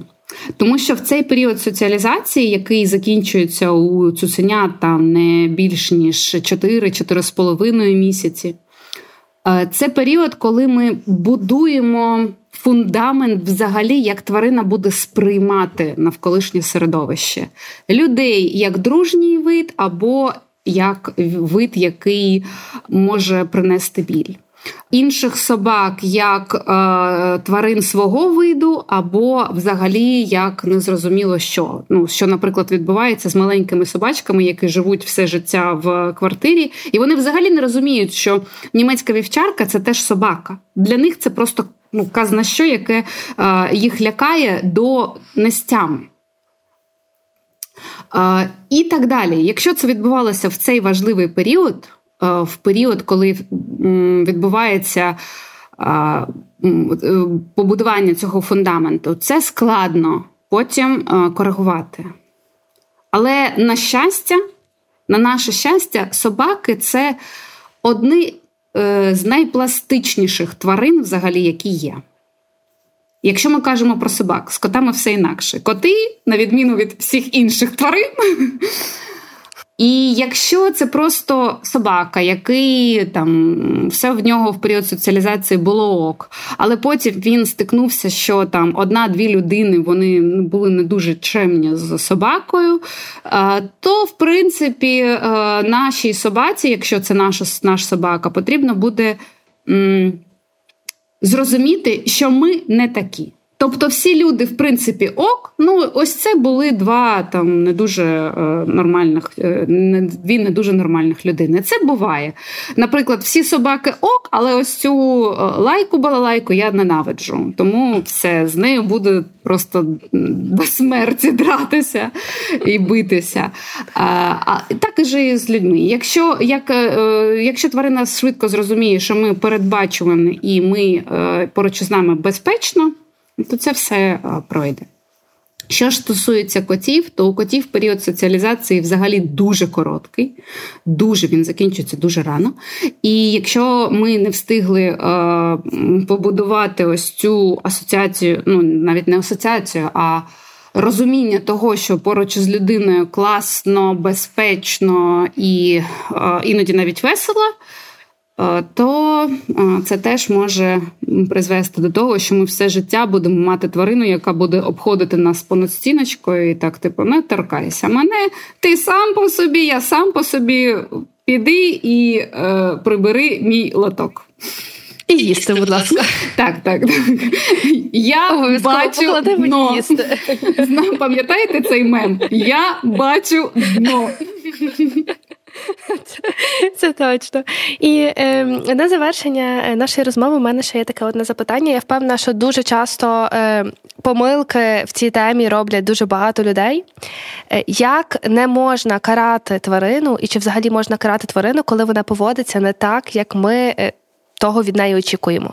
Тому що в цей період соціалізації, який закінчується у цуценят там не більш ніж 4-4,5 місяці, е, це період, коли ми будуємо фундамент, взагалі, як тварина буде сприймати навколишнє середовище. Людей як дружній вид, або як вид, який може принести біль інших собак як е, тварин свого виду, або взагалі як незрозуміло що. Ну, Що, наприклад, відбувається з маленькими собачками, які живуть все життя в квартирі, і вони взагалі не розуміють, що німецька вівчарка це теж собака. Для них це просто ну, казна що, яке е, їх лякає до нестями. Е, і так далі. Якщо це відбувалося в цей важливий період, в період, коли відбувається е, побудування цього фундаменту, це складно потім е, коригувати. Але на щастя, на наше щастя, собаки це одні з найпластичніших тварин, взагалі, які є. Якщо ми кажемо про собак, з котами все інакше. Коти, на відміну від всіх інших тварин, [LAUGHS] і якщо це просто собака, який там все в нього в період соціалізації було ок, але потім він стикнувся, що там одна-дві людини вони були не дуже чемні з собакою, то в принципі е, нашій собаці, якщо це наша наш собака, потрібно буде зрозуміти, що ми не такі. Тобто всі люди, в принципі, ок. Ну, ось це були два там не дуже е, нормальних, е, не, дві не дуже нормальних людини. Це буває. Наприклад, всі собаки ок, але ось цю е, лайку балалайку я ненавиджу. Тому все з нею буде просто до смерті дратися і битися. А, а так і з людьми. Якщо як, е, якщо тварина швидко зрозуміє, що ми передбачувані і ми е, поруч з нами безпечно то це все е, пройде. Що ж стосується котів, то у котів період соціалізації взагалі дуже короткий, дуже він закінчується дуже рано. І якщо ми не встигли е, побудувати ось цю асоціацію, ну навіть не асоціацію, а розуміння того, що поруч з людиною класно, безпечно і е, іноді навіть весело. Е, то е, це теж може призвести до того, що ми все життя будемо мати тварину, яка буде обходити нас понад стіночкою, і так, типу, не торкайся мене, ти сам по собі, я сам по собі піди і е, прибери мій лоток. І їсти, будь ласка. Так, так. так. Я бачу дно. їсти. Пам'ятаєте цей мем? Я бачу дно. Це точно. І е, на завершення е, нашої розмови у мене ще є таке одне запитання. Я впевнена, що дуже часто е, помилки в цій темі роблять дуже багато людей. Е, як не можна карати тварину, і чи взагалі можна карати тварину, коли вона поводиться не так, як ми е, того від неї очікуємо?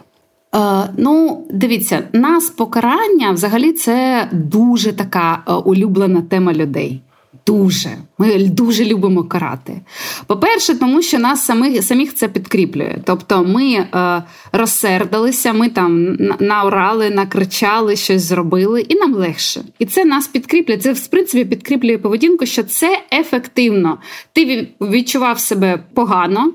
Ну, дивіться, нас покарання взагалі це дуже така улюблена тема людей. Дуже, ми дуже любимо карати. По-перше, тому що нас самих самих це підкріплює. Тобто ми е, розсердилися, ми там наорали, накричали, щось зробили, і нам легше. І це нас підкріплює. Це в принципі підкріплює поведінку, що це ефективно. Ти відчував себе погано,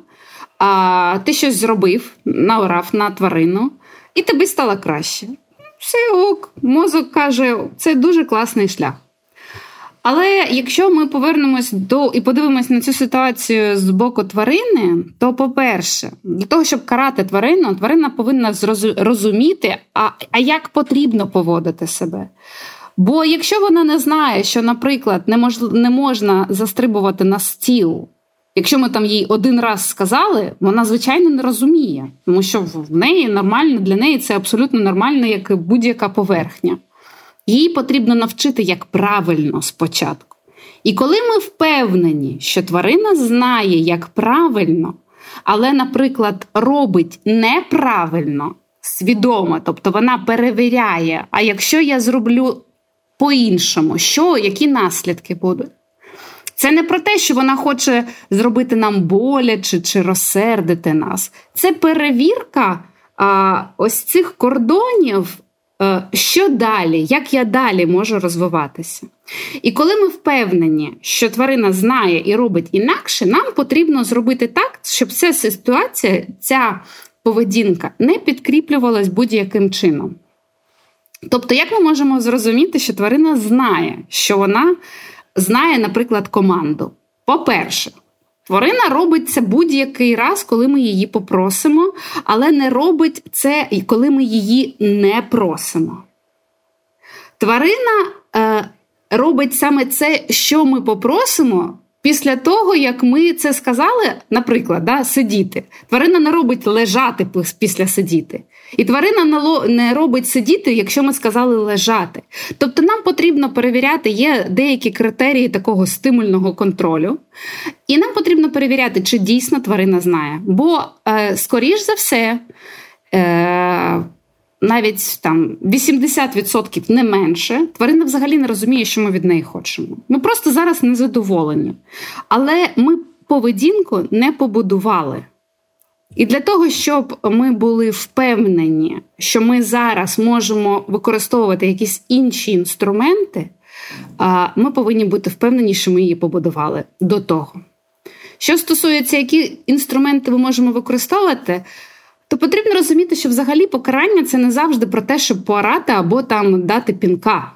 а ти щось зробив, наорав на тварину, і тобі стало краще. Все ок, мозок каже, це дуже класний шлях. Але якщо ми повернемось до і подивимось на цю ситуацію з боку тварини, то по-перше, для того, щоб карати тварину, тварина повинна розуміти, а, а як потрібно поводити себе. Бо якщо вона не знає, що, наприклад, не, мож, не можна застрибувати на стіл, якщо ми там їй один раз сказали, вона звичайно не розуміє, тому що в неї нормально для неї це абсолютно нормально, як будь-яка поверхня. Їй потрібно навчити, як правильно спочатку. І коли ми впевнені, що тварина знає, як правильно, але, наприклад, робить неправильно, свідомо, тобто вона перевіряє. А якщо я зроблю по-іншому, що, які наслідки будуть? Це не про те, що вона хоче зробити нам боляче чи розсердити нас. Це перевірка а, ось цих кордонів, що далі, як я далі можу розвиватися. І коли ми впевнені, що тварина знає і робить інакше, нам потрібно зробити так, щоб ця ситуація, ця поведінка не підкріплювалась будь-яким чином. Тобто, як ми можемо зрозуміти, що тварина знає, що вона знає, наприклад, команду. По-перше, тварина робить це будь-який раз, коли ми її попросимо, але не робить це, коли ми її не просимо. Тварина е, робить саме це, що ми попросимо. Після того, як ми це сказали, наприклад, да, сидіти, тварина не робить лежати після сидіти. І тварина не робить сидіти, якщо ми сказали лежати. Тобто нам потрібно перевіряти, є деякі критерії такого стимульного контролю, і нам потрібно перевіряти, чи дійсно тварина знає. Бо, е, скоріш за все, е, навіть там 80% не менше, тварина взагалі не розуміє, що ми від неї хочемо. Ми просто зараз незадоволені. Але ми поведінку не побудували. І для того, щоб ми були впевнені, що ми зараз можемо використовувати якісь інші інструменти, ми повинні бути впевнені, що ми її побудували до того. Що стосується, які інструменти ми можемо використовувати, то потрібно розуміти, що взагалі покарання це не завжди про те, щоб поорати або там дати пінка.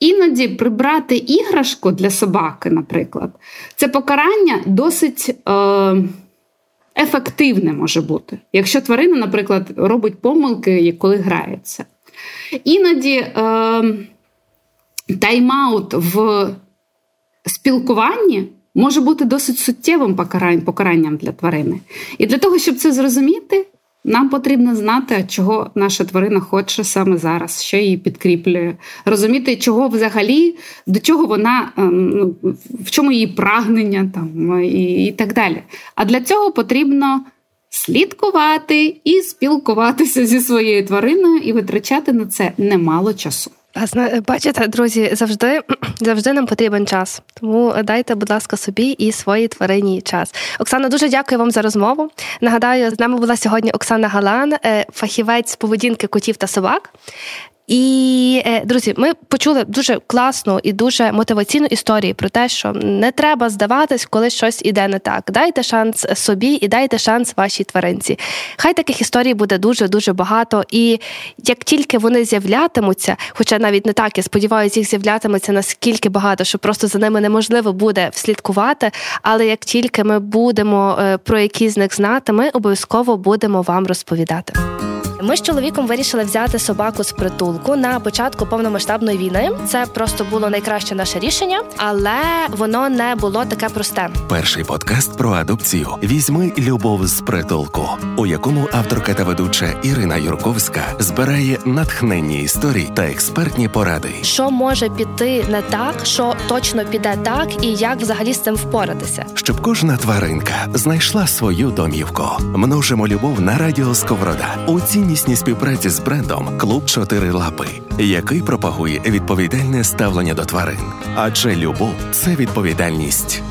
Іноді прибрати іграшку для собаки, наприклад, це покарання досить. Е- ефективне може бути, якщо тварина, наприклад, робить помилки, коли грається. Іноді е, тайм-аут в спілкуванні може бути досить суттєвим покаранням для тварини. І для того, щоб це зрозуміти, нам потрібно знати, чого наша тварина хоче саме зараз, що її підкріплює, розуміти, чого взагалі, до чого вона ем, ну, в чому її прагнення там і, і так далі. А для цього потрібно слідкувати і спілкуватися зі своєю твариною і витрачати на це немало часу. Бачите, друзі, завжди [CLEARS THROAT] завжди нам потрібен час. Тому дайте, будь ласка, собі і своїй тварині час. Оксана, дуже дякую вам за розмову. Нагадаю, з нами була сьогодні Оксана Галан, е, фахівець поведінки котів та собак. І е, друзі, ми почули дуже класну і дуже мотиваційну історію про те, що не треба здаватись, коли щось іде не так. Дайте шанс собі і дайте шанс вашій тваринці. Хай таких історій буде дуже дуже багато. І як тільки вони з'являтимуться, хоча навіть не так, я сподіваюся, їх з'являтиметься наскільки багато, що просто за ними неможливо буде вслідкувати. Але як тільки ми будемо е, про які з них знати, ми обов'язково будемо вам розповідати. Ми з чоловіком вирішили взяти собаку з притулку на початку повномасштабної війни. Це просто було найкраще наше рішення, але воно не було таке просте. Перший подкаст про адопцію візьми любов з притулку, у якому авторка та ведуча Ірина Юрковська збирає натхненні історії та експертні поради. Що може піти не так, що точно піде так, і як взагалі з цим впоратися, щоб кожна тваринка знайшла свою домівку. Множимо любов на радіо Сковорода. Цій ціннісній співпраці з брендом Клуб Чотири Лапи, який пропагує відповідальне ставлення до тварин. Адже любов це відповідальність.